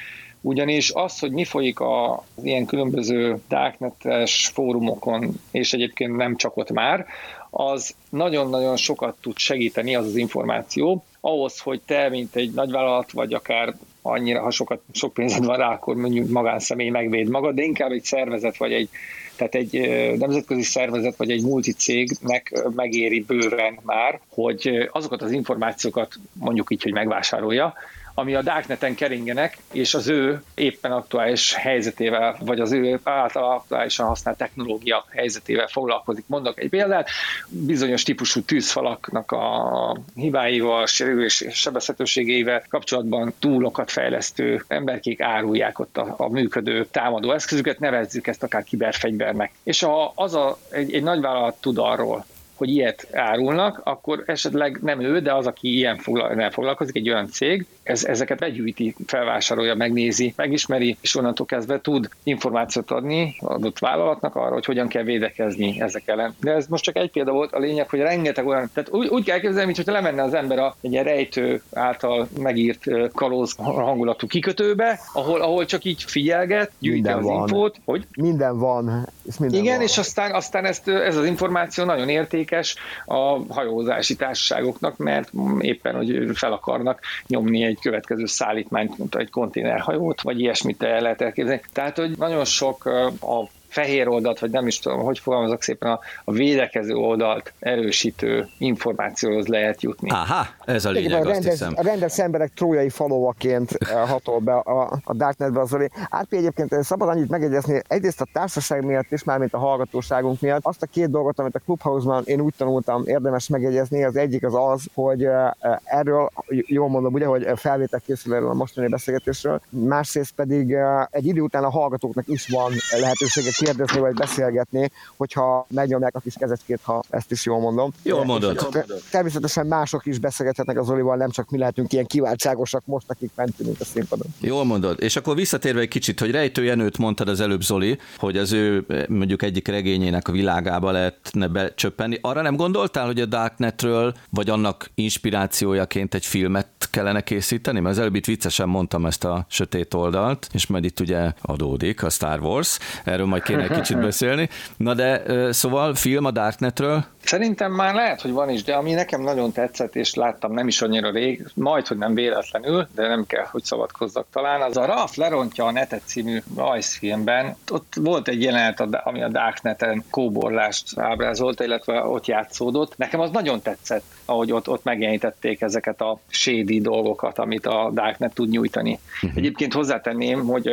S6: ugyanis az, hogy mi folyik a ilyen különböző darknetes fórumokon, és egyébként nem csak ott már, az nagyon-nagyon sokat tud segíteni az az információ, ahhoz, hogy te, mint egy nagyvállalat, vagy akár annyira, ha sokat, sok pénzed van rá, akkor mondjuk magánszemély megvéd magad, de inkább egy szervezet, vagy egy, tehát egy nemzetközi szervezet, vagy egy multicégnek megéri bőven már, hogy azokat az információkat mondjuk így, hogy megvásárolja, ami a Darkneten keringenek, és az ő éppen aktuális helyzetével, vagy az ő által aktuálisan használt technológia helyzetével foglalkozik. Mondok egy példát, bizonyos típusú tűzfalaknak a hibáival, sérülés sebezhetőségeivel kapcsolatban túlokat fejlesztő emberkék árulják ott a, a működő támadó eszközüket, nevezzük ezt akár kiberfegyvernek. És ha az a, egy, egy nagyvállalat tud arról, hogy ilyet árulnak, akkor esetleg nem ő, de az, aki ilyen foglal, foglalkozik, egy olyan cég, ez, ezeket begyűjti, felvásárolja, megnézi, megismeri, és onnantól kezdve tud információt adni adott vállalatnak arra, hogy hogyan kell védekezni ezek ellen. De ez most csak egy példa volt, a lényeg, hogy rengeteg olyan, tehát úgy, úgy kell képzelni, mintha lemenne az ember a, egy ilyen rejtő által megírt kalóz hangulatú kikötőbe, ahol, ahol csak így figyelget, gyűjti minden az van. infót. Hogy?
S4: Minden van.
S6: És minden Igen, van. és aztán, aztán ezt, ez az információ nagyon értékes a hajózási társaságoknak, mert éppen, hogy fel akarnak nyomni egy egy következő szállítmányt, mint egy konténerhajót, vagy ilyesmit el lehet elképzelni. Tehát, hogy nagyon sok a fehér oldalt, vagy nem is tudom, hogy fogalmazok szépen, a, a védekező oldalt erősítő információhoz lehet jutni.
S1: Aha, ez a lényeg, Igen, a,
S4: rendes,
S1: hiszem.
S4: a rendes emberek trójai falovaként eh, hatol be a, a Darknetbe az Zoli. Átpi egyébként eh, szabad annyit megegyezni, egyrészt a társaság miatt is, már mint a hallgatóságunk miatt, azt a két dolgot, amit a Clubhouse-ban én úgy tanultam, érdemes megegyezni, az egyik az az, hogy eh, erről, jól mondom ugye, hogy felvétel készül erről a mostani beszélgetésről, másrészt pedig egy idő után a hallgatóknak is van lehetősége kérdezni vagy beszélgetni, hogyha megnyomják a kis kezecskét, ha ezt is jól mondom.
S1: Jól mondod.
S4: Természetesen mások is beszélgethetnek az Olival, nem csak mi lehetünk ilyen kiváltságosak most, akik mentünk a színpadon.
S1: Jól mondod. És akkor visszatérve egy kicsit, hogy Rejtő Jenőt mondtad az előbb, Zoli, hogy az ő mondjuk egyik regényének a világába lehetne becsöppenni. Arra nem gondoltál, hogy a Darknetről, vagy annak inspirációjaként egy filmet kellene készíteni? Mert az előbb itt viccesen mondtam ezt a sötét oldalt, és majd itt ugye adódik a Star Wars. Erről majd kéne egy kicsit beszélni. Na de szóval film a Darknetről?
S6: Szerintem már lehet, hogy van is, de ami nekem nagyon tetszett, és láttam nem is annyira rég, majd, hogy nem véletlenül, de nem kell, hogy szabadkozzak talán, az a Ralph lerontja a netet című rajzfilmben. Ott volt egy jelenet, ami a Darkneten kóborlást ábrázolta, illetve ott játszódott. Nekem az nagyon tetszett, ahogy ott, ott megjelenítették ezeket a shady dolgokat, amit a Darknet tud nyújtani. Uh-huh. Egyébként hozzátenném, hogy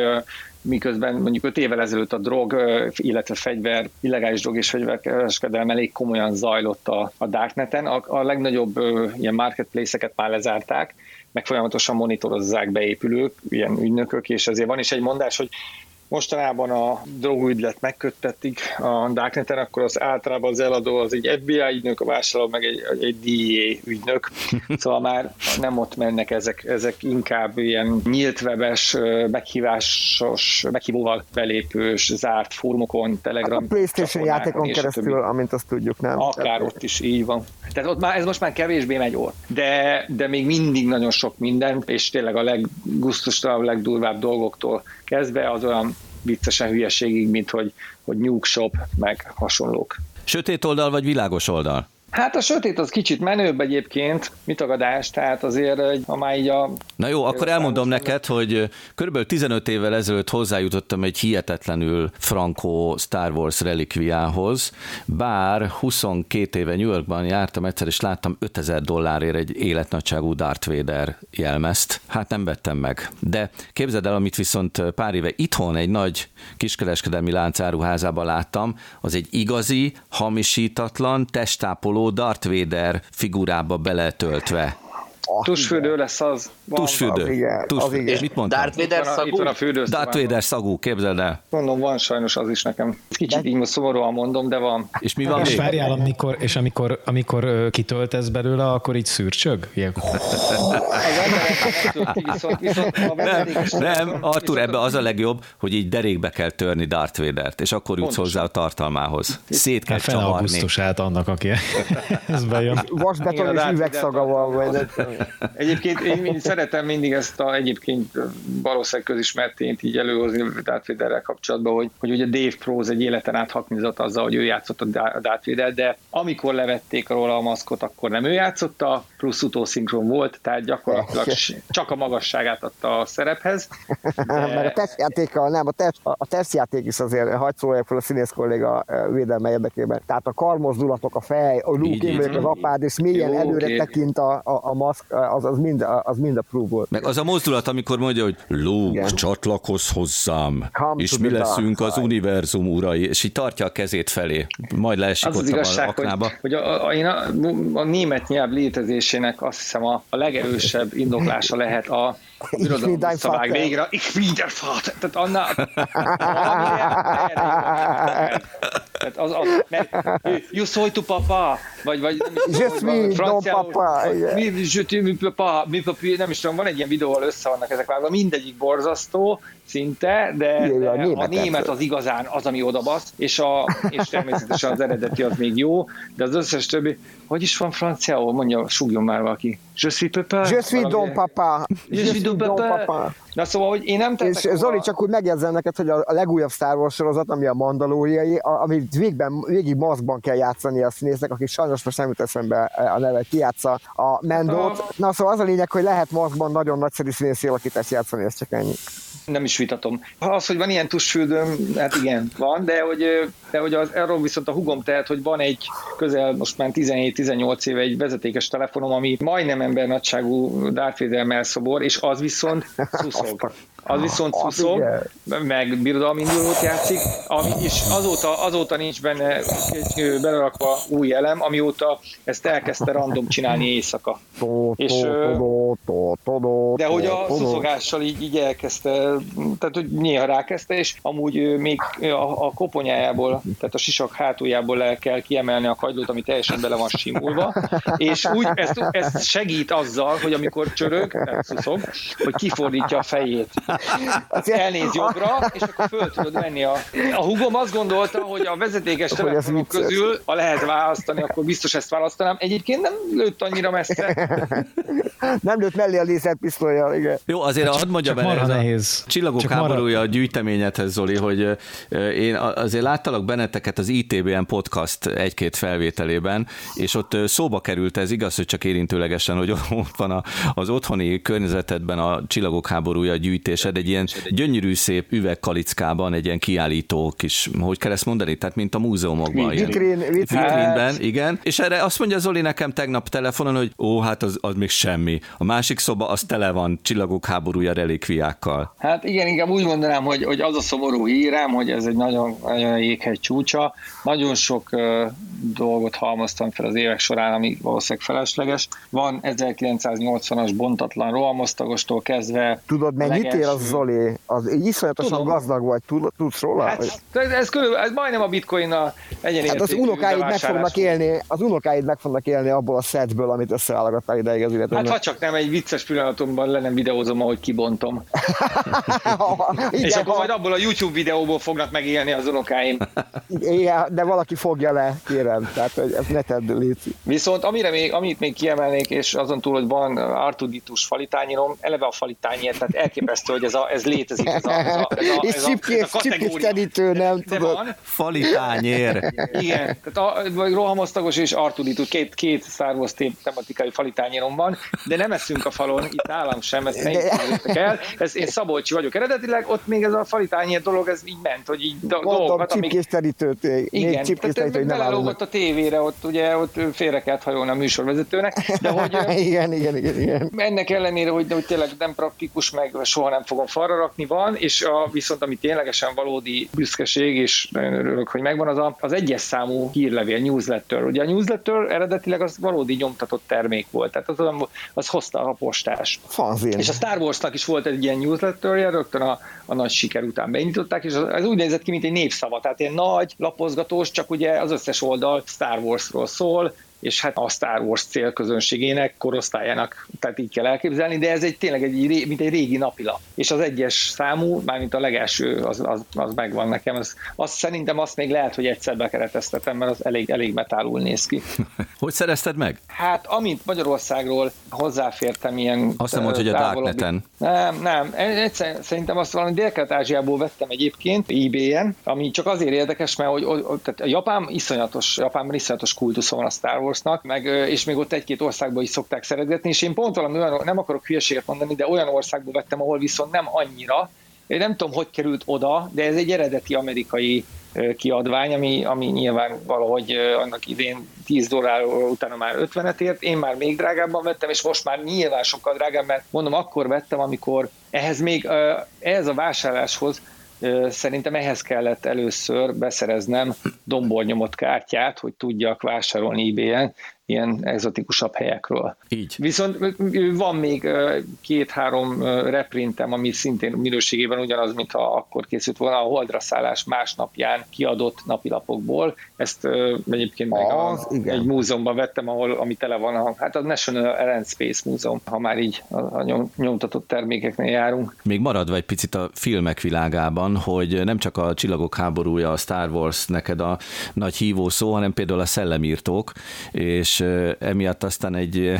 S6: miközben mondjuk 5 évvel ezelőtt a drog, illetve fegyver, illegális drog és fegyverkereskedelem elég komolyan zajlott a, a Darkneten. A, a legnagyobb ilyen marketplace-eket már lezárták, meg folyamatosan monitorozzák beépülők, ilyen ügynökök, és ezért van is egy mondás, hogy mostanában a drogügylet megköttetik a Darkneten, akkor az általában az eladó az egy FBI ügynök, a vásárló meg egy, egy DEA ügynök, szóval már nem ott mennek ezek, ezek inkább ilyen nyílt webes, meghívásos, meghívóval belépős, zárt fórumokon, Telegram.
S4: A Playstation játékon keresztül, amint azt tudjuk, nem?
S6: Akár ott is így van. Tehát ott már, ez most már kevésbé megy ott. De, de még mindig nagyon sok minden, és tényleg a leggusztustalanabb, legdurvább dolgoktól kezdve az olyan viccesen hülyeségig, mint hogy, hogy Nuke Shop, meg hasonlók.
S1: Sötét oldal vagy világos oldal?
S6: Hát a sötét az kicsit menőbb egyébként, mit tagadás, tehát azért, ha már így a...
S1: Na jó, akkor elmondom neked, hogy körülbelül 15 évvel ezelőtt hozzájutottam egy hihetetlenül frankó Star Wars relikviához, bár 22 éve New Yorkban jártam egyszer, és láttam 5000 dollárért egy életnagyságú Darth Vader jelmezt. Hát nem vettem meg. De képzeld el, amit viszont pár éve itthon egy nagy kiskereskedelmi lánc áruházában láttam, az egy igazi, hamisítatlan, testápoló Darth Vader figurába beletöltve
S6: Tusfürdő lesz az.
S1: Tusfürdő.
S4: Az igen,
S1: Tus,
S4: az igen.
S1: És mit mondtam?
S3: Darth Vader
S6: van a, itt van a
S3: szagú?
S6: fürdőszobában.
S1: Darth Vader szagú, képzeld el.
S6: Mondom, van sajnos az is nekem. Kicsit így most szomorúan mondom, de van.
S1: És mi van
S2: És
S1: még?
S2: várjál, amikor, és amikor, amikor kitöltesz belőle, akkor így szürcsög? Ilyen,
S6: nem
S1: Artur, ebbe az a legjobb, hogy így derékbe kell törni Darth Vader-t, és akkor jutsz hozzá a tartalmához. Szét kell csavarni.
S2: augusztusát annak, aki ez bejön.
S4: Vasbeton
S6: Igen,
S4: és üvegszaga van. Vagy
S6: Egyébként én, én szeretem mindig ezt a egyébként valószínűleg közismert tényt így előhozni Darth Vaderrel kapcsolatban, hogy, hogy ugye Dave Prose egy életen át haknizott azzal, hogy ő játszott a Da- Darth Vader, de amikor levették róla a maszkot, akkor nem ő játszotta, plusz utószinkron volt, tehát gyakorlatilag csak a magasságát adta a szerephez.
S4: Meg a tesztjátéka, nem, a, test, a tesztjáték is azért hagyd szóljak fel a színész kolléga eh, védelme érdekében. Tehát a karmozdulatok, a fej, a vagyok az apád, és milyen
S6: Jó,
S4: előre
S6: oké.
S4: tekint a, a, a maszk, az, az, mind, az mind a proof volt.
S1: Meg az a mozdulat, amikor mondja, hogy Luke,
S4: Igen.
S1: csatlakozz hozzám,
S4: Come
S1: és mi leszünk az univerzum urai, és így tartja a kezét felé, majd leesik
S6: Az az
S1: ott a
S6: igazság, hogy,
S1: aknába.
S6: hogy a, a, én a, a német nyelv létezésének azt hiszem a, a legerősebb indoklása lehet a
S4: Ich
S6: birodalom
S4: dein Vater.
S6: végre. Ich bin der Vater. Tehát annál... Tehát az, az, mert you soy tu papa, vagy, vagy nem is tudom,
S4: ton
S6: franciául,
S4: papa, igen.
S6: Mi, je tu mi papa, mi papi, nem is tudom, van egy ilyen videó, ahol össze vannak ezek vágva, mindegyik borzasztó szinte, de, de
S4: a
S6: a,
S4: német
S6: német
S4: ettől.
S6: az igazán az, ami odabasz, és, a, és természetesen az eredeti az még jó, de az összes többi, hogy is van franciául, mondja, súgjon már valaki. Je suis papa.
S4: Je suis don papa.
S6: Je suis don papa. Na szóval, hogy én nem
S4: És Zoli, csak úgy megjegyzem neked, hogy a, a legújabb Star Wars sorozat, ami a Mandalóriai, a- amit végben, végig maszkban kell játszani a színésznek, aki sajnos most nem jut eszembe a neve, ki játsza a Mendót. Na szóval az a lényeg, hogy lehet maszkban nagyon nagyszerű színészi alakítást játszani, ez csak ennyi.
S6: nem is vitatom. Az, hogy van ilyen tusfürdőm, hát igen, van, de hogy, de hogy az, erről viszont a hugom tehet, hogy van egy közel most már 17-18 éve egy vezetékes telefonom, ami majdnem embernagyságú Darth Vader melszobor, és az viszont szuszog. Az viszont szuszog, meg birodalmi indulót játszik, ami is azóta, azóta nincs benne belerakva új elem, amióta ezt elkezdte random csinálni éjszaka. És, De hogy a szuszogással így, így elkezdte, tehát hogy néha rákezdte, és amúgy még a, a koponyájából, tehát a sisak hátuljából le kell kiemelni a kagylót, ami teljesen bele van simulva, és úgy ezt, ezt segít azzal, hogy amikor csörög, tehát szuszog, hogy kifordítja a fejét. Elnéz jobbra, és akkor föl tudod venni a... A hugom azt gondolta, hogy a vezetékes telefonok közül, ha lehet választani, akkor biztos ezt választanám. Egyébként nem lőtt annyira messze,
S4: Nem lőtt mellé a lézerpisztolyjal, igen.
S1: Jó, azért hadd mondjam el, ez a
S2: nehéz.
S1: Csillagok
S2: Csak marha-
S1: háborúja a gyűjteményedhez, Zoli, hogy ö, én a- azért láttalak benneteket az ITBN podcast egy-két felvételében, és ott ö, szóba került ez, igaz, hogy csak érintőlegesen, hogy ott van a, az otthoni környezetedben a Csillagok háborúja gyűjtésed, egy ilyen gyönyörű szép üvegkalickában, egy ilyen kiállító kis, hogy kell ezt mondani, tehát mint a múzeumokban.
S4: Vitrin, vitrin.
S1: Vitrínben, igen. És erre azt mondja Zoli nekem tegnap telefonon, hogy ó, hát az, az még semmi. A másik szoba az tele van csillagok háborúja relikviákkal.
S6: Hát igen, inkább úgy mondanám, hogy, hogy az a szomorú hírem, hogy ez egy nagyon, nagyon jéghegy csúcsa. Nagyon sok dolgot halmoztam fel az évek során, ami valószínűleg felesleges. Van 1980-as bontatlan rohamosztagostól kezdve.
S4: Tudod, mennyit ér az
S6: legelső-
S4: Zoli? Az iszonyatosan
S6: Tudom.
S4: gazdag vagy, Tud- tudsz róla?
S6: Hát, ez, ez, körülbelül, ez majdnem a bitcoin a egyen
S4: Hát az unokáid meg fognak élni, az unokáid meg fognak élni abból a setből, amit összeállagattál ideig az
S6: Hát
S4: illetőnek.
S6: ha csak nem egy vicces pillanatomban le nem videózom, ahogy kibontom.
S4: Igen,
S6: És akkor majd abból a YouTube videóból fognak megélni az unokáim.
S4: Igen, de valaki fogja le, kérem. Tehát, hogy ezt ne tedd, Léci.
S6: Viszont amire még, amit még kiemelnék, és azon túl, hogy van Artuditus falitányírom, eleve a falitányért, tehát elképesztő, hogy ez, a, ez létezik, ez a, ez a, ez a,
S4: És
S6: ez a,
S4: csipkés,
S6: ez a
S4: csipkés
S6: kategória.
S4: terítő, nem
S6: De
S4: tudod.
S6: van,
S1: Falitányér.
S6: igen, tehát a, vagy rohamosztagos és Artuditus, két, két Star Wars tematikai falitányírom van, de nem eszünk a falon, itt nálam sem, ezt ne el. Ez, én Szabolcsi vagyok eredetileg, ott még ez a falitányér dolog, ez így ment, hogy így do-
S4: Mondom,
S6: dolgokat, amik
S4: csipkés terítőt, még
S6: igen, tehát
S4: nem
S6: a tévére, ott ugye ott félre kellett hajolni a műsorvezetőnek, de hogy
S4: igen, igen, igen, igen.
S6: ennek ellenére, hogy, hogy tényleg nem praktikus, meg soha nem fogom falra rakni, van, és a, viszont ami ténylegesen valódi büszkeség, és nagyon örülök, hogy megvan, az a, az egyes számú hírlevél, newsletter. Ugye a newsletter eredetileg az valódi nyomtatott termék volt, tehát az, az hozta a postás.
S4: Fanzin.
S6: És a Star Warsnak is volt egy ilyen newsletterje, rögtön a, a nagy siker után beindították, és ez úgy nézett ki, mint egy népszava, tehát ilyen nagy, lapozgatós, csak ugye az összes oldal Star Warsról szól, és hát a Star Wars célközönségének, korosztályának, tehát így kell elképzelni, de ez egy tényleg egy, mint egy régi napilap. És az egyes számú, mármint a legelső, az, az, az megvan nekem. Az, azt szerintem azt még lehet, hogy egyszer bekereteztetem, mert az elég, elég metálul néz ki.
S1: hogy szerezted meg?
S6: Hát, amint Magyarországról hozzáfértem ilyen...
S1: Azt nem hogy a Darkneten.
S6: Nem, nem. Egyszer, szerintem azt valami Dél-Kelet-Ázsiából vettem egyébként eBay-en, ami csak azért érdekes, mert hogy, hogy tehát a Japán iszonyatos, Japánban iszonyatos kultusz van a Star Wars Warsnak, meg, és még ott egy-két országban is szokták szeretgetni, és én pont valami olyan, nem akarok hülyeséget mondani, de olyan országba vettem, ahol viszont nem annyira, én nem tudom, hogy került oda, de ez egy eredeti amerikai kiadvány, ami, ami nyilván valahogy annak idén 10 dollárról utána már 50-et ért, én már még drágábban vettem, és most már nyilván sokkal drágább, mert mondom, akkor vettem, amikor ehhez még, ehhez a vásárláshoz Szerintem ehhez kellett először beszereznem dombornyomott kártyát, hogy tudjak vásárolni eBay-en, ilyen exotikusabb helyekről.
S1: Így.
S6: Viszont van még két-három reprintem, ami szintén minőségében ugyanaz, mint ha akkor készült volna a Holdra szállás másnapján kiadott napilapokból. Ezt egyébként meg a, egy múzeumban vettem, ahol, ami tele van, a, hát a National Air and Space Múzeum, ha már így a, a nyom, nyomtatott termékeknél járunk.
S1: Még maradva egy picit a filmek világában, hogy nem csak a Csillagok háborúja, a Star Wars neked a nagy hívó szó, hanem például a szellemírtók, és és emiatt aztán egy,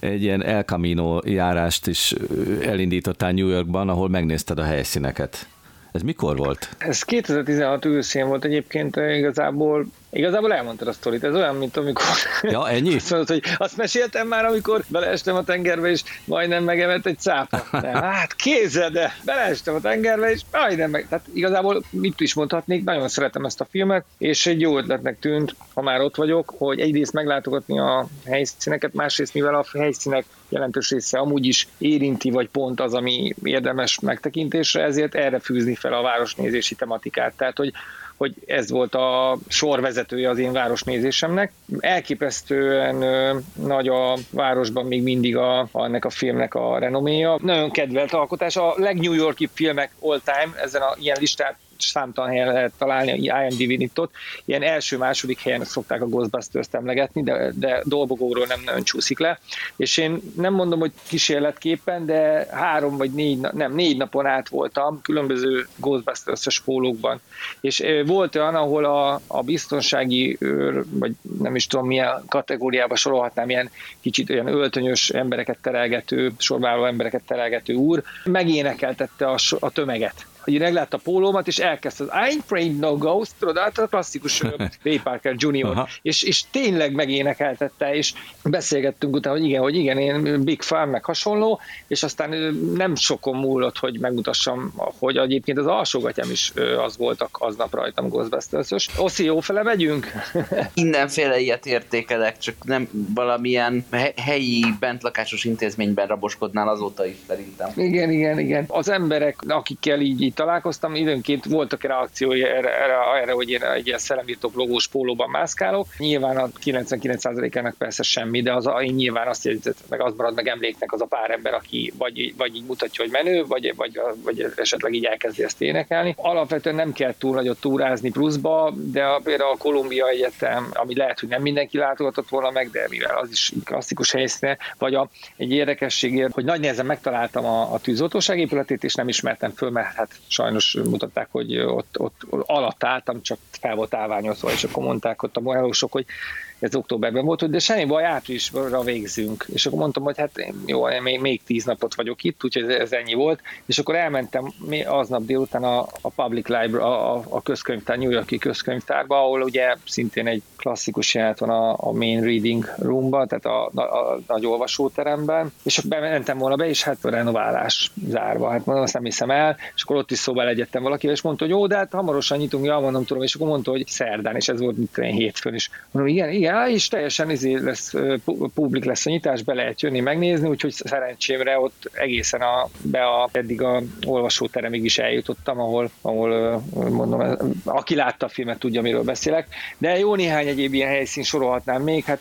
S1: egy ilyen El Camino járást is elindítottál New Yorkban, ahol megnézted a helyszíneket. Ez mikor volt?
S6: Ez 2016 őszén volt egyébként igazából Igazából elmondtad a sztorit, ez olyan, mint amikor...
S1: Ja, ennyi?
S6: azt mondod, hogy azt meséltem már, amikor beleestem a tengerbe, és majdnem megevett egy cápa. De, hát kézzel, de beleestem a tengerbe, és majdnem meg... Tehát igazából mit is mondhatnék, nagyon szeretem ezt a filmet, és egy jó ötletnek tűnt, ha már ott vagyok, hogy egyrészt meglátogatni a helyszíneket, másrészt mivel a helyszínek jelentős része amúgy is érinti, vagy pont az, ami érdemes megtekintésre, ezért erre fűzni fel a városnézési tematikát. Tehát, hogy hogy ez volt a sorvezetője az én városnézésemnek. Elképesztően nagy a városban még mindig a, ennek a filmnek a renoméja. Nagyon kedvelt alkotás. A legnew Yorki filmek all time, ezen a ilyen listát számtalan helyen lehet találni, IMDb nyitott. Ilyen első-második helyen szokták a Ghostbusters-t emlegetni, de, de dolgogóról nem nagyon csúszik le. És én nem mondom, hogy kísérletképpen, de három vagy négy, nem, négy napon át voltam különböző Ghostbusters-es pólókban. És volt olyan, ahol a, a biztonsági őr, vagy nem is tudom milyen kategóriába sorolhatnám, ilyen kicsit olyan öltönyös embereket terelgető, sorváló embereket terelgető úr, megénekeltette a, a tömeget hogy meglátta a pólómat, és elkezdte az I'm afraid no ghost, tudod, hát a klasszikus Ray Parker Jr. És, és tényleg megénekeltette, és beszélgettünk utána, hogy igen, hogy igen, én Big Fan, meg hasonló, és aztán nem sokon múlott, hogy megmutassam, hogy egyébként az alsógatyám is az voltak aznap rajtam Ghostbusters-ös. Oszi, jó fele megyünk?
S3: Mindenféle ilyet értékelek, csak nem valamilyen helyi bentlakásos intézményben raboskodnál azóta is szerintem.
S6: Igen, igen, igen. Az emberek, akikkel így, így találkoztam, időnként voltak reakciói erre, erre, erre hogy én egy ilyen szellemírtók logós pólóban mászkálok. Nyilván a 99%-ának persze semmi, de az, én nyilván azt jegyzett, meg az marad meg emléknek az a pár ember, aki vagy, vagy így mutatja, hogy menő, vagy, vagy, vagy esetleg így elkezdi ezt énekelni. Alapvetően nem kell túl nagyot túrázni pluszba, de a, például a Kolumbia Egyetem, ami lehet, hogy nem mindenki látogatott volna meg, de mivel az is klasszikus helyszíne, vagy a, egy érdekességért, hogy nagy nehezen megtaláltam a, a tűzoltóság épületét, és nem ismertem föl, mert hát sajnos mutatták, hogy ott, ott, alatt álltam, csak fel volt állványozva, és akkor mondták ott a morálósok, hogy ez októberben volt, de semmi baj, áprilisra végzünk. És akkor mondtam, hogy hát jó, én még, még tíz napot vagyok itt, úgyhogy ez, ez ennyi volt. És akkor elmentem aznap délután a, a Public Library, a, a közkönyvtár, New Yorki közkönyvtárba, ahol ugye szintén egy klasszikus jelent van a, a main reading roomba, tehát a, a, a nagy olvasóteremben, és bementem volna be, és hát a renoválás zárva, hát mondom, azt nem hiszem el, és akkor ott is szóba egyettem valakivel, és mondta, hogy jó, de hát hamarosan nyitunk, ja, mondom, tudom, és akkor mondta, hogy szerdán, és ez volt mint hétfőn is. Mondom, igen, igen, és teljesen izé lesz, publik lesz a nyitás, be lehet jönni, megnézni, úgyhogy szerencsémre ott egészen a, be a, eddig a olvasóteremig is eljutottam, ahol, ahol mondom, aki látta a filmet, tudja, miről beszélek. De jó néhány egyéb ilyen helyszín sorolhatnám még, hát,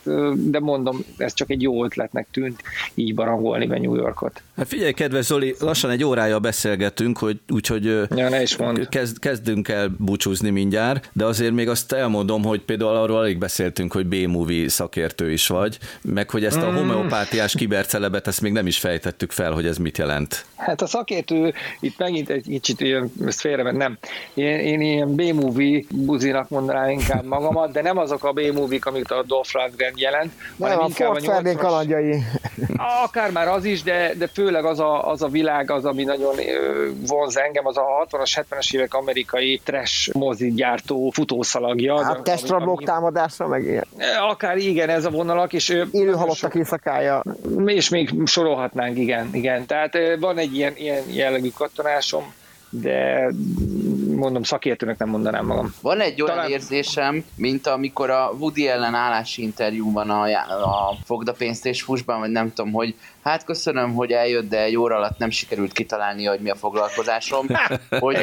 S6: de mondom, ez csak egy jó ötletnek tűnt így barangolni be New Yorkot.
S1: Hát figyelj, kedves Zoli, lassan egy órája beszélgetünk, hogy úgyhogy
S6: ja, ne is mond.
S1: Kezd, kezdünk el búcsúzni mindjárt, de azért még azt elmondom, hogy például arról alig beszéltünk, hogy B-movie szakértő is vagy, meg hogy ezt a mm. homeopátiás kibercelebet, ezt még nem is fejtettük fel, hogy ez mit jelent.
S6: Hát a szakértő itt megint egy kicsit ilyen, ezt félre, nem. Én, én ilyen B-movie buzinak mondanám inkább magamat, de nem azok a B-movie-k, amit a Dolph Lundgren jelent,
S4: nem, hanem a inkább Ford a 80 kalandjai.
S6: Akár már az is, de, de főleg az a, az a világ, az, ami nagyon vonz engem, az a 60-as, 70-es évek amerikai trash mozi gyártó futószalagja.
S4: Hát testrablók támadásra, meg ilyen.
S6: Akár igen, ez a vonalak, és
S4: Élő halottak éjszakája.
S6: És még sorolhatnánk, igen, igen. Tehát van egy ilyen, ilyen jellegű katonásom, de mondom, szakértőnek nem mondanám magam.
S3: Van egy olyan Talán... érzésem, mint amikor a Woody ellen állási interjúban a, a Fogda pénzt és fusban, vagy nem tudom, hogy hát köszönöm, hogy eljött, de egy óra alatt nem sikerült kitalálni, hogy mi a foglalkozásom, hogy,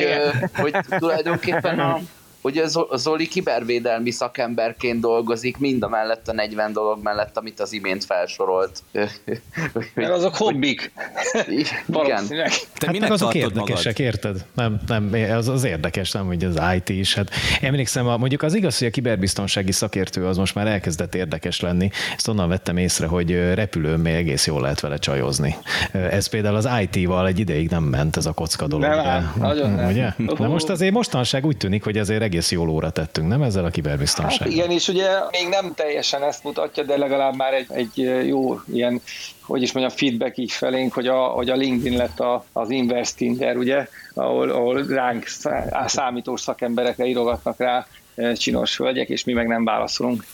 S3: hogy tulajdonképpen a, hogy a Zoli kibervédelmi szakemberként dolgozik, mind a mellett a 40 dolog mellett, amit az imént felsorolt.
S6: Mert azok hobbik.
S2: Igen. Te hát meg azok érdekesek, magad? érted? Nem, nem, az, az érdekes, nem, hogy az IT is. Hát emlékszem, a, mondjuk az igaz, hogy a kiberbiztonsági szakértő az most már elkezdett érdekes lenni. Ezt onnan vettem észre, hogy repülőn még egész jól lehet vele csajozni. Ez például az IT-val egy ideig nem ment ez a kocka dolog. Nem,
S6: de, nagyon nem. Ugye?
S2: De most azért mostanság úgy tűnik, hogy azért egész jól óra tettünk, nem ezzel a kiberbiztonsággal? Hát
S6: igen, és ugye még nem teljesen ezt mutatja, de legalább már egy, egy jó ilyen, hogy is mondjam, feedback így felénk, hogy a, hogy a LinkedIn lett a, az Invest Tinder, ugye, ahol, ahol ránk számítós szakemberekre írogatnak rá csinos hölgyek, és mi meg nem válaszolunk.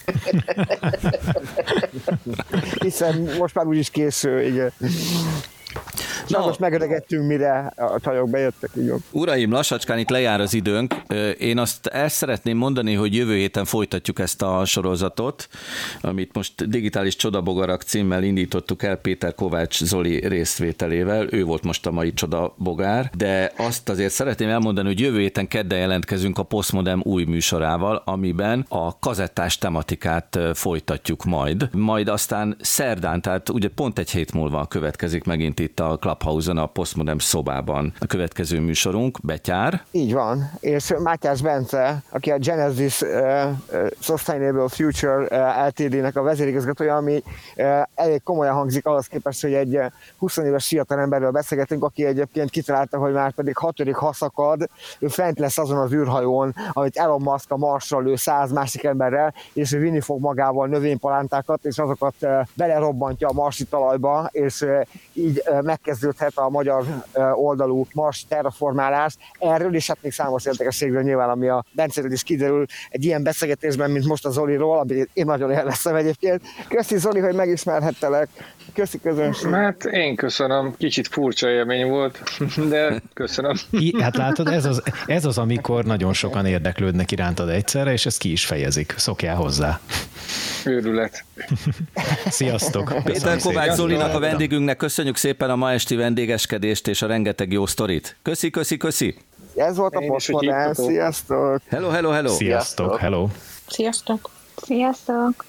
S4: Hiszen most már úgyis készül, igen. Na, most megöregettünk, mire a csajok bejöttek. Így
S1: Uraim, lassacskán itt lejár az időnk. Én azt el szeretném mondani, hogy jövő héten folytatjuk ezt a sorozatot, amit most digitális csodabogarak címmel indítottuk el Péter Kovács Zoli részvételével. Ő volt most a mai csodabogár, de azt azért szeretném elmondani, hogy jövő héten kedden jelentkezünk a Postmodem új műsorával, amiben a kazettás tematikát folytatjuk majd. Majd aztán szerdán, tehát ugye pont egy hét múlva következik megint itt a Clubhouse-on, a Postmodern szobában. A következő műsorunk, Betyár.
S4: Így van, és Mátyás Bence, aki a Genesis uh, Sustainable Future uh, Ltd-nek a vezérigazgatója, ami uh, elég komolyan hangzik ahhoz képest, hogy egy 20 éves fiatal emberről beszélgetünk, aki egyébként kitalálta, hogy már pedig hatodik haszakad, ő fent lesz azon az űrhajón, amit Elon Musk a Marsra lő száz másik emberrel, és ő vinni fog magával növénypalántákat, és azokat belerobbantja a marsi talajba, és így megkezdődhet a magyar oldalú Mars terraformálás. Erről is hát még számos érdekességről nyilván, ami a Bencéről is kiderül egy ilyen beszélgetésben, mint most a Zoliról, amit én nagyon élveztem egyébként. Köszi Zoli, hogy megismerhettelek. Köszi közönség.
S6: Hát én köszönöm, kicsit furcsa élmény volt, de köszönöm.
S2: I, hát látod, ez az, ez az, amikor nagyon sokan érdeklődnek irántad egyszerre, és ezt ki is fejezik. Szokjál hozzá.
S6: Őrület.
S2: Sziasztok.
S1: Péter Kovács Zolinak a vendégünknek köszönjük szépen a ma esti vendégeskedést és a rengeteg jó sztorit. Köszi, köszi, köszi.
S4: Ez volt a Postmodern. Sziasztok.
S1: Hello, hello, hello.
S2: Sziasztok, hello.
S7: Sziasztok. Sziasztok.